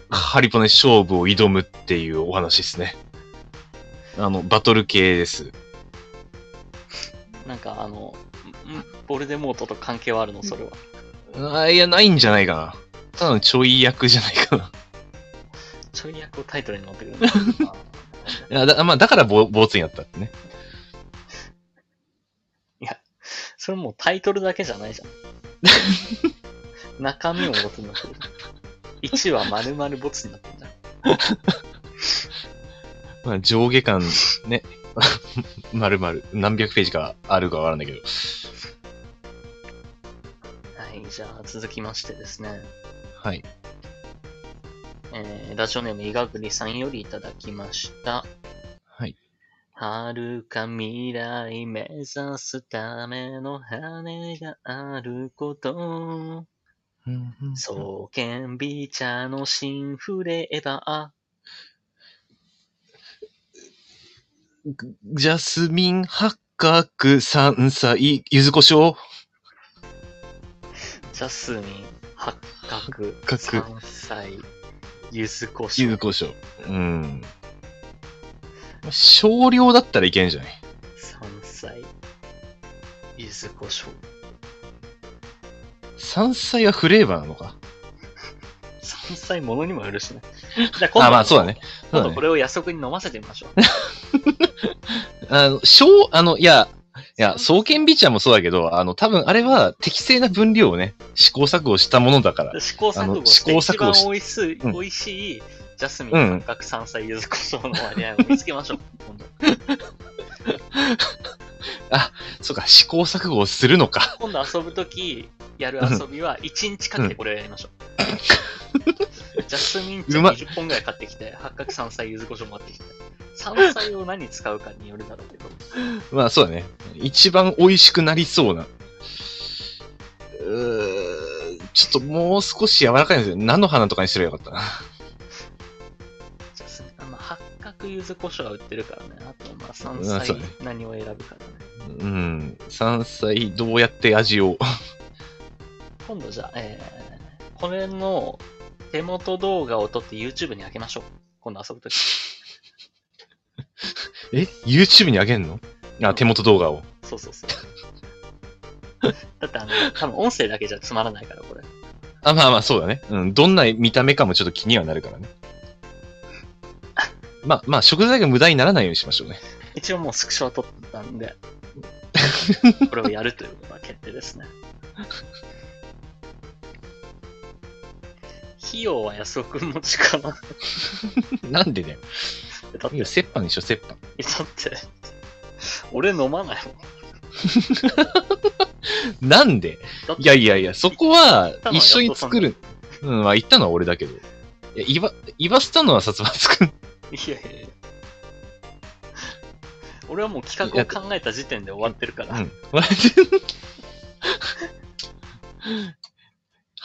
ハリポネ勝負を挑むっていうお話ですね。あの、バトル系です。なんかあの、んボルデモートと関係はあるの？それは。あいや、ないんじゃないかな。ただのちょい役じゃないかな。ちょい役をタイトルに持ってくるんだ。いや、だまあ、だからボ、ボツになったってね。それもうタイトルだけじゃないじゃん。中身をボツになってる。1話丸々ボツになってるじゃん。まあ、上下感ね、まるまる何百ページかあるかわからないけど。はい、じゃあ続きましてですね。はい。えー、ラジオネームイガグリさんよりいただきました。はい。遥か未来目指すための羽があること。双剣美茶の新フレーバジャスミン八角山菜、柚子胡椒ー。ジャスミン、八角、角山菜、柚子胡椒。柚子胡椒。うん。少量だったらいけんじゃない？山菜、柚子胡椒。山菜はフレーバーなのか？山菜ものにもよるしね。じゃあ今度あ、まあそうだね。そうだね今度こ。れを安息に飲ませてみましょう。あの、小、あの、いや、いや、双剣美茶もそうだけど、あの、多分あれは適正な分量をね、試行錯誤したものだから。試行錯誤試行錯誤し一番美味しい、うん美味しいジャスミン、うん八角、山菜、柚子胡椒の割合を見つけましょう。今度そうか、試行錯誤をするのか。今度遊ぶとき、やる遊びは1日かけてこれをやりましょう。ジャスミン茶うまい20本ぐらい買ってきて、八角山菜、柚子胡椒も買ってきて。山菜を何に使うかによるだろうけど。まあそうだね。一番美味しくなりそうな。うーちょっともう少し柔らかいんですよ。菜の花とかにすればよかったな。ジャスミン、まあ、八角柚子胡椒は売ってるからね。あと、まあ、山うん菜何を選ぶかだね。うん。山菜どうやって味を。今度じゃあ、えー、これの手元動画を撮って YouTube に上げましょう。今度遊ぶとき。え ?YouTube にあげんの？あ、手元動画を。そうそうそう。だってあの、多分音声だけじゃつまらないから、これ。あ、まあまあそうだね。うん。どんな見た目かもちょっと気にはなるからね。まあまあ食材が無駄にならないようにしましょうね。一応もうスクショは撮ったんで、これをやるということは決定ですね。費用は安尾くん持ちかな。なんでだよ。だって、いいよ、折半にしよう、折半。だって、俺飲まないもん。なんで？だっていやいやいや、そこはたのは一緒に作る。うん、まあ言ったのは俺だけど。いや、言わ、言わせたのは薩摩作る。いやいやいや。俺はもう企画を考えた時点で終わってるから。うん。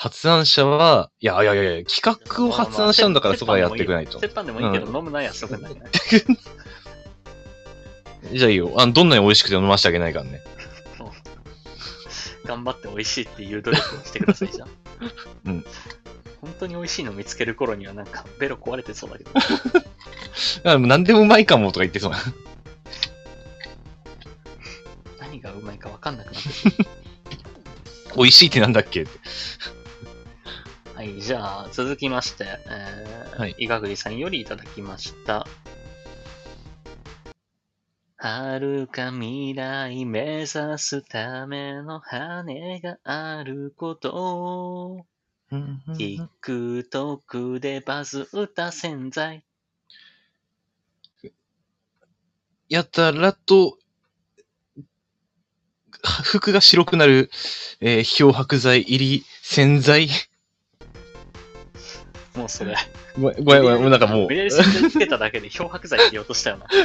発案者は、いやいやいやいや、企画を発案したんだからそこはやっていかないと。折半でもいいけど、飲むなやすくないね。じゃあいいよ。あの、どんなに美味しくて飲ませてあげないからね。頑張って美味しいっていう努力をしてくださいじゃん。うん。本当に美味しいの見つける頃にはなんかベロ壊れてそうだけど。あ何でもうまいかもとか言ってそうな。何がうまいかわかんなくなって。美味しいってなんだっけって。はい、じゃあ続きまして、えーはい伊賀栗さんよりいただきました。遥か未来目指すための羽があること。TikTok でバズった洗剤。やたらと、服が白くなる、えー漂白剤入り洗剤。もうそれ。ごめん、ごめん、もうなんかもう無、理やりつけただけで漂白剤って言おうとしたよな。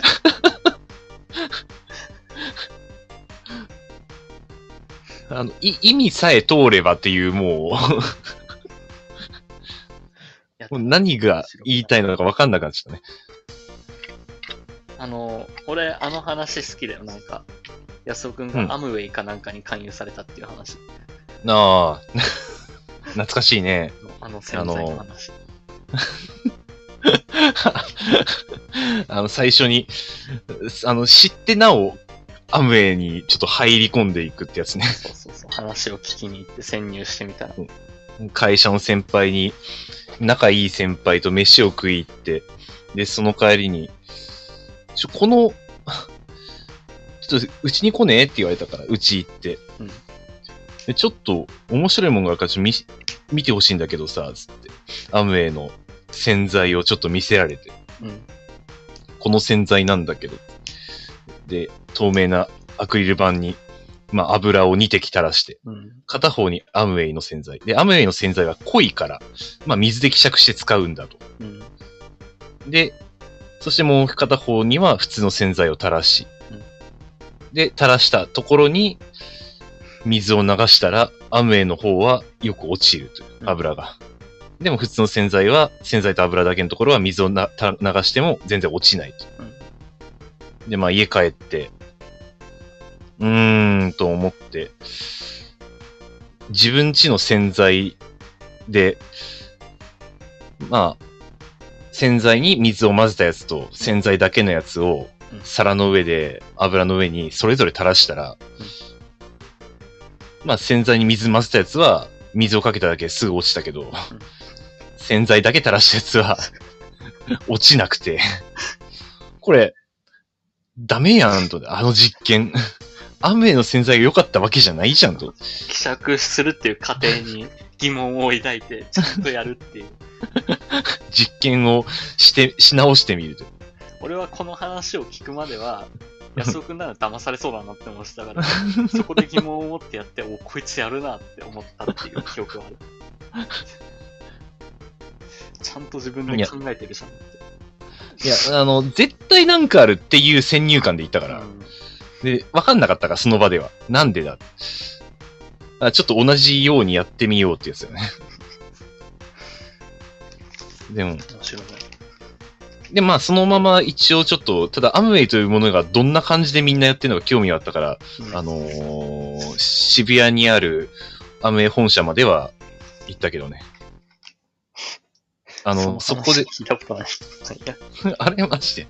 あの、い意味さえ通ればっていう、もやう、もう何が言いたいのか分かんなくなっちゃったね。あの、俺、あの話好きだよ。なんか、安尾くんうんがアムウェイかなんかに勧誘されたっていう話。ああ、懐かしいね。あの洗剤の話。あの、最初に、あの、知ってなお、アムウェイにちょっと入り込んでいくってやつね。そうそうそう。話を聞きに行って潜入してみたら。会社の先輩に、仲いい先輩と飯を食い行って、で、その帰りに、ちょ、この、ちょっと、うちに来ねえって言われたから、うち行って。うんでちょっと、面白いものがあるから、ちょっと見し、見てほしいんだけどさ、つって。アムウェイの洗剤をちょっと見せられて。うん。この洗剤なんだけど。で、透明なアクリル板に、まあ、油を2滴垂らして、うん。片方にアムウェイの洗剤。で、アムウェイの洗剤は濃いから、まあ、水で希釈して使うんだと。うん。で、そしてもう片方には普通の洗剤を垂らし、うんで、垂らしたところに、水を流したら、アムウェイの方はよく落ちるといううん油が。でも普通の洗剤は、洗剤と油だけのところは水をなた流しても全然落ちないと。で、まあ家帰って、うーんと思って、自分家の洗剤で、まあ、洗剤に水を混ぜたやつと洗剤だけのやつをうん。皿の上で油の上にそれぞれ垂らしたら、まあ洗剤に水混ぜたやつは水をかけただけですぐ落ちたけど、洗剤だけ垂らしたやつは 落ちなくて、これ、ダメやんと、あの実験。アムウェイの洗剤が良かったわけじゃないじゃんと。希釈するっていう過程に疑問を抱いて、ちゃんとやるっていう。実験をして、し直してみると。俺はこの話を聞くまでは、安尾くんなら騙されそうだなって思ってたから、そこで疑問を持ってやって、お、こいつやるなって思ったっていう記憶はある。ちゃんと自分で考えてるじゃんって。いや、あの、絶対なんかあるっていう先入観で言ったから。うんで、わかんなかったから、その場では。なんでだ？あちょっと同じようにやってみようってやつよね。でも、面白いね。で、まあ、そのまま一応ちょっと、ただ、アムウェイというものがどんな感じでみんなやってるのか興味があったから、うんあのー渋谷にあるアムウェイ本社までは行ったけどね。あの、そこで、聞いたことない。あれマジで。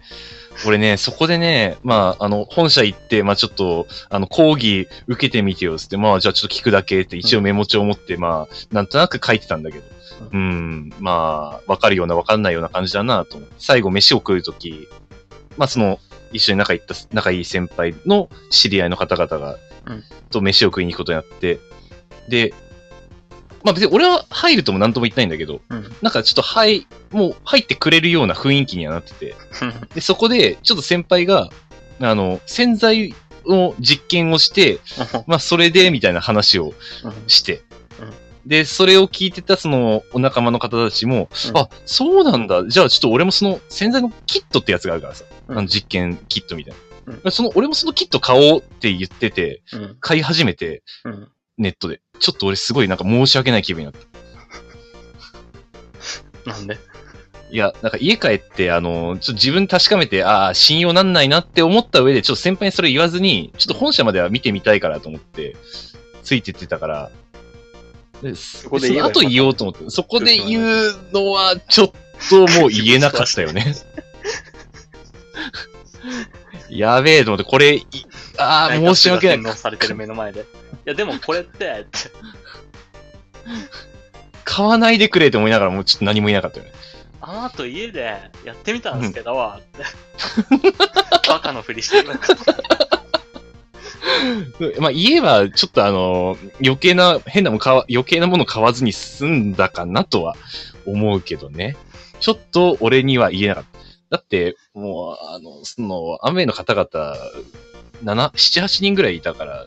俺ね、そこでね、まあ、あの、本社行って、まあちょっと、あの、講義受けてみてよ、つって、まあじゃあちょっと聞くだけって一応メモ帳を持って、まあ、なんとなく書いてたんだけど、うん、まあ、わかるようなわかんないような感じだなと思って。最後飯を食うとき、まあその、一緒に仲いった、仲いい先輩の知り合いの方々が、うんと飯を食いに行くことになって、で、まあ別に俺は入るとも何とも言ってないんだけど、うん。なんかちょっと入、もう入ってくれるような雰囲気にはなってて、で、そこで、ちょっと先輩が、あの、洗剤の実験をして、まあ、それで、みたいな話をしてうん、で、それを聞いてた、その、お仲間の方たちも、うんあ、そうなんだ。じゃあ、ちょっと俺もその、洗剤のキットってやつがあるからさ、うんあの実験キットみたいうんな。その、俺もそのキット買おうって言ってて、うん。買い始めて、うん。ネットで。ちょっと俺すごいなんか申し訳ない気分になった。なんで？いや、なんか家帰って、あの、ちょっと自分確かめて、ああ、信用なんないなって思った上で、ちょっと先輩にそれ言わずに、ちょっと本社までは見てみたいからと思って、ついてってたから、でそこで言えばよかったの？後言おうと思って、そこで言うのは、ちょっともう言えなかったよね。やべえと思って、これ、いああ、申し訳ない。されてる目の前で。いや、でもこれって、って買わないでくれって思いながら、もうちょっと何も言えなかったよね。あの後家でやってみたんですけど、って。バカのふりしてる。まあ、家は、ちょっとあの、余計な、変なもん買わ、余計なもの買わずに済んだかなとは思うけどね。ちょっと俺には言えなかった。だって、もう、あの、その、雨の方々、7、7、8人ぐらいいたから、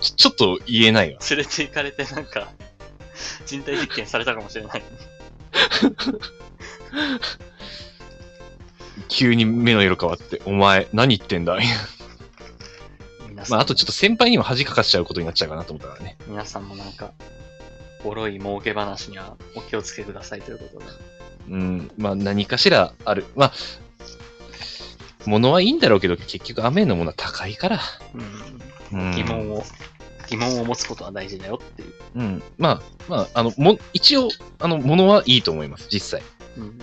ちょっと言えないわ。連れて行かれてなんか、人体実験されたかもしれない。急に目の色変わって、お前、何言ってんだ？まあ、あとちょっと先輩にも恥かかしちゃうことになっちゃうかなと思ったからね。皆さんもなんか、ボロい儲け話にはお気をつけくださいということで。うん、まあ、何かしらある。まあ、物はいいんだろうけど、結局雨のものは高いから。うんうん疑問を、疑問を持つことは大事だよっていう。うん。まあ、まあ、あの、も、一応、あの、ものはいいと思います、実際。うん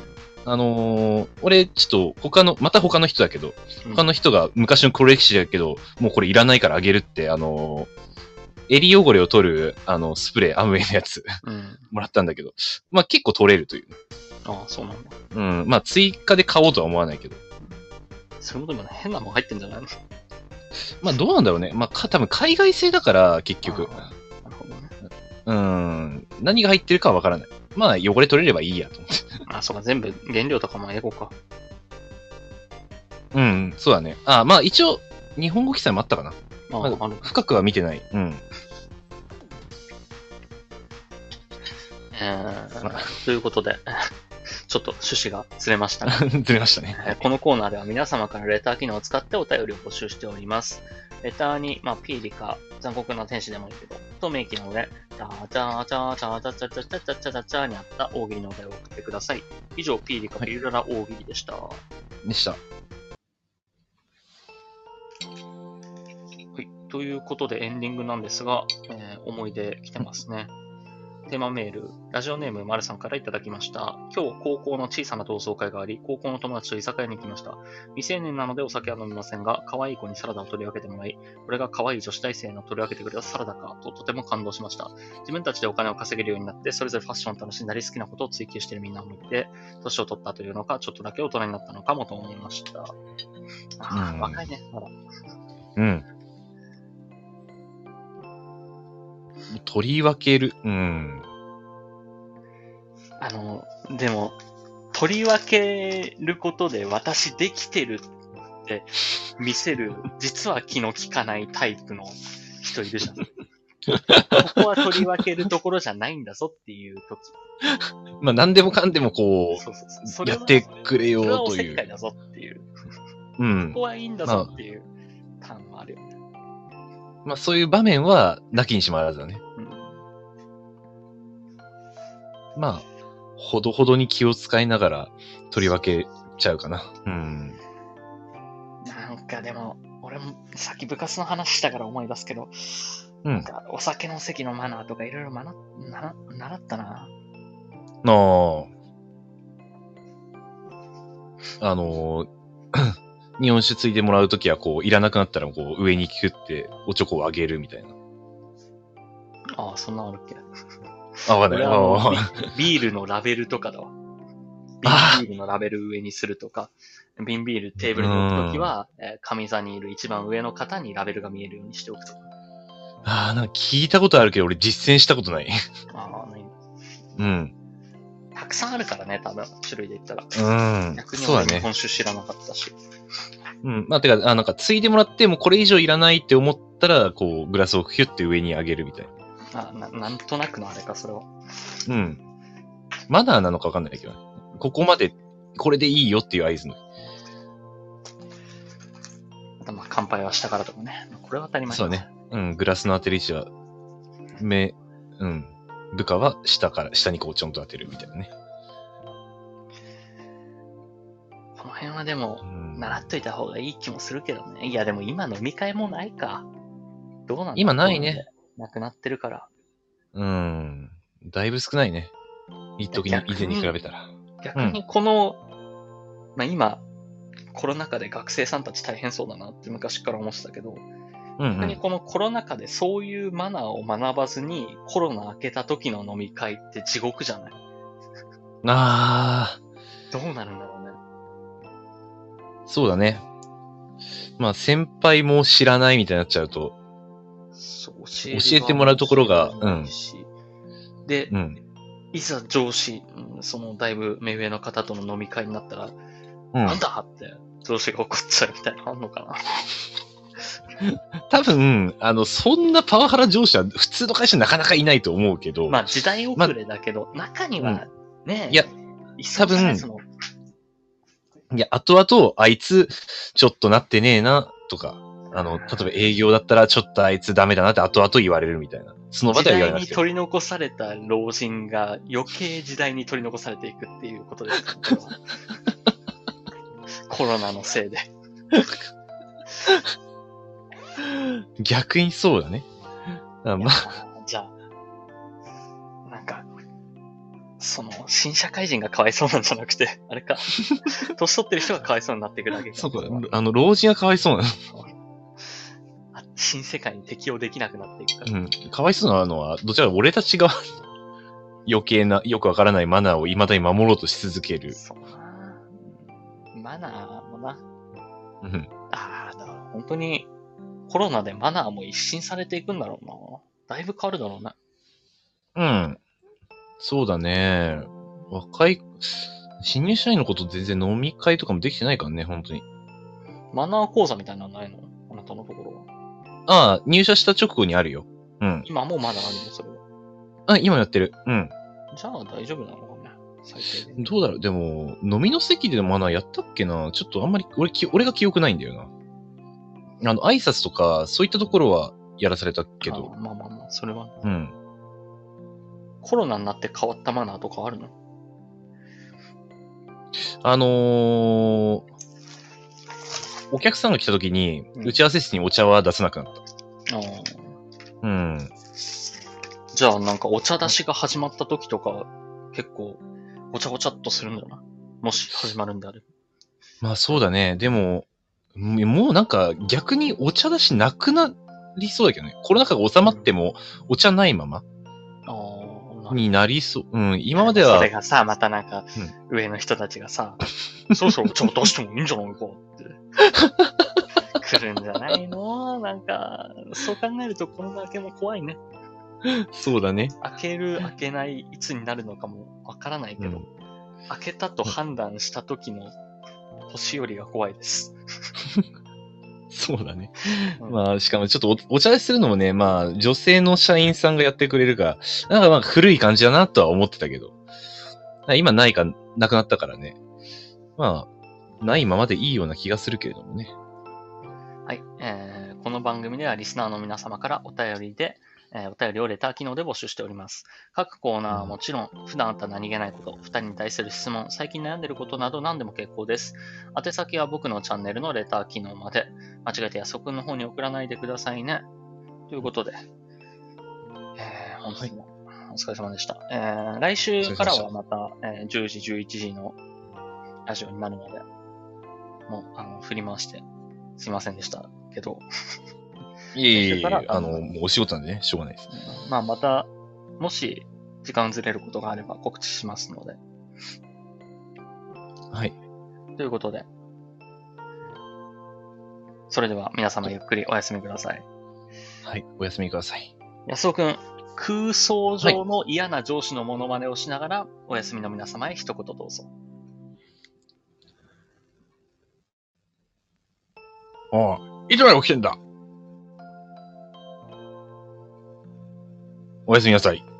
あのー俺、ちょっと、他の、また他の人だけど、うん他の人が昔の黒歴史だけど、もうこれいらないからあげるって、あのー襟汚れを取る、あの、スプレー、アムウェイのやつ、うん。もらったんだけど、まあ結構取れるという。ああ、そうなんだ。うん。まあ追加で買おうとは思わないけど。それもでもね、変なもん入ってんじゃないの？まあどうなんだろうね。まあか、多分海外製だから、結局。なるほどね。うん。何が入ってるかはわからない。まあ汚れ取れればいいやと思って。あ、そうか、全部原料とかも英語か。うん、そうだね。あ、まあ一応、日本語記載もあったかな。あまあ、ある。深くは見てない。うん。えー、ということで、ちょっと趣旨がずれましたが、ずれましたね。えーこのコーナーでは皆様からレター機能を使ってお便りを募集しております。レターに、まあ、ピーリか残酷な天使でもいいけど、と名機能で、チャーチャーチャーチャーチャーチャーチャーチャーチャーチャーチャにあった大喜利のお題を送ってください。以上、ピーリかピーララ大喜利でした。はでした。い。ということでエンディングなんですが、えー思い出来てますね。テーマメール、ラジオネームまるさんからいただきました。今日、高校の小さな同窓会があり、高校の友達と居酒屋に行きました。未成年なのでお酒は飲みませんが、可愛い子にサラダを取り分けてもらい、これが可愛い女子大生の取り分けてくれたサラダか、ととても感動しました。自分たちでお金を稼げるようになって、それぞれファッションを楽しんだり、好きなことを追求しているみんなを見て、年を取ったというのか、ちょっとだけ大人になったのかもと思いました。ああ、うん若いね、まだ。うん。取り分ける。うん。あの、でも、取り分けることで私できてるっって見せる、実は気の利かないタイプの人いるじゃん。ここは取り分けるところじゃないんだぞっていう時。まあ、何でもかんでもこそうそうそう。そう、れはやってくれよそれはおという。せっかいだぞっていう。うんここ。はいいんだぞっていう感はあるよね。まあ、そういう場面は、なきにしもあらずだね。うんまあ、ほどほどに気を使いながら取り分けちゃうかな。うん。なんかでも、俺もさっき部活の話したから思い出すけど、うん。なんかお酒の席のマナーとかいろいろ習ったな。なあ。あのー日本酒ついてもらうときは、こう、いらなくなったら、こう、上にキュって、おちょこをあげるみたいな。ああ、そんなのあるっけ？あ、わかんない。ビビールのラベルとかだわ。ビールのラベル上にするとか、瓶ビールテーブルに置くときは、えー上座にいる一番上の方にラベルが見えるようにしておくとか。ああ、なんか聞いたことあるけど、俺実践したことない。ああ、ないうん。たくさんあるからね、多分、種類で言ったら。うん。逆にそうだね。俺日本酒知らなかったし。うん。まあ、てか、あなんか、ついでもらって、もうこれ以上いらないって思ったら、こう、グラスをヒュッて上に上げるみたいな。あななんとなくのあれか、それは。うん。マナーなのかわかんないけどね。ここまで、これでいいよっていう合図の。あとまあ、乾杯はしたからとかね。これは当たり前そうね。うん、グラスの当てる位置は、目、うん。部下は下から、下にこうちょんと当てるみたいなね。辺はでもう、ん、習っといた方がいい気もするけどね。いや、でも今飲み会もないか。どうなんだ今ないね。なくなってるから。うん。だいぶ少ないね。一時に、以前に比べたら。逆にこの、まあ今、コロナ禍で学生さんたち大変そうだなって昔から思ってたけど、うんうん。逆にこのコロナ禍でそういうマナーを学ばずにコロナ明けた時の飲み会って地獄じゃない？あどうなるんだろうそうだね。まあ、先輩も知らないみたいになっちゃうと、そう教教えてもらうところがうんしで、うん。いざ上司、うんそのだいぶ目上の方との飲み会になったら、うんなん。だって上司が怒っちゃうみたいなのあんのかな。多分、あの、そんなパワハラ上司は普通の会社になかなかいないと思うけど、まあ時代遅れだけど、中にはね、いや、いそうじゃない？そのいや、後々、あいつ、ちょっとなってねえな、とか、あの、例えば営業だったら、ちょっとあいつダメだなって後々言われるみたいな。その場時では言われなくて。代に取り残された老人が余計時代に取り残されていくっていうことですコロナのせいで。逆にそうだね。あまあ、その、新社会人がかわいそうなんじゃなくて、あれか、年取ってる人がかわいそうになっていくだけか。そうかあの、老人がかわいそうなあ新世界に適応できなくなっていくから。の。うん。かわいそうなのは、どちらか俺たちが 余計な、よくわからないマナーを未だに守ろうとし続ける。そうマナーもな。うん。ああ、だから本当にコロナでマナーも一新されていくんだろうな。だいぶ変わるだろうな。うん。そうだね。若い、新入社員のこと全然飲み会とかもできてないからね、本当に。マナー講座みたいなのないの？あなたのところは？ああ、入社した直後にあるよ。うん。今もうまだあるの？それは。あ、今やってる。うん。じゃあ大丈夫なのかね？最低限。どうだろう？でも、飲みの席でのマナーやったっけな？ちょっとあんまり、俺き、俺が記憶ないんだよな。あの、挨拶とか、そういったところはやらされたけどあ。まあまあまあ、それは。うん。コロナになって変わったマナーとかあるの？あのー、お客さんが来た時に、うん打ち合わせ室にお茶は出さなくなった。ああ。うん。じゃあなんかお茶出しが始まった時とか、結構、お茶お茶っとするんだな。もし始まるんであれば。まあそうだね。でも、ももうなんか逆にお茶出しなくなりそうだけどね。コロナ禍が収まってもお茶ないままになりそう。うん。今まではそれ、がさ、またなんか、上の人たちがさ、そろそろお茶を出してもいいんじゃないか？って。来るんじゃないの？なんか、そう考えるとコロナ明けも怖いね。そうだね。開ける、開けない、いつになるのかもわからないけど、うん開けたと判断した時の年寄りが怖いです。そうだね。うんまあ、しかもちょっとおお茶でするのもね、まあ、女性の社員さんがやってくれるから、なんかまあ古い感じだなとは思ってたけど。今ないか、なくなったからね。まあ、ないままでいいような気がするけれどもね。はい、えーこの番組ではリスナーの皆様からお便りで、えーお便りをレター機能で募集しております。各コーナーはもちろん、普段あった何気ないこと、二人に対する質問、最近悩んでることなど何でも結構です。宛先は僕のチャンネルのレター機能まで、間違えて安尾くんの方に送らないでくださいね。ということで、えー本日もお疲れ様でした。えー来週からはまた、えー10時、11時のラジオになるので、もう、あの、振り回して、すいませんでしたけど、いえいえあの、もうお仕事なんでね、しょうがないです。まあ、また、もし、時間ずれることがあれば告知しますので。はい。ということで。それでは皆様ゆっくりお休みください。はい。お休みください。安尾くん、空想上の嫌な上司のモノマネをしながら、お休みの皆様へ一言どうぞ。ああ、いつまで起きてんだ？おやすみなさい。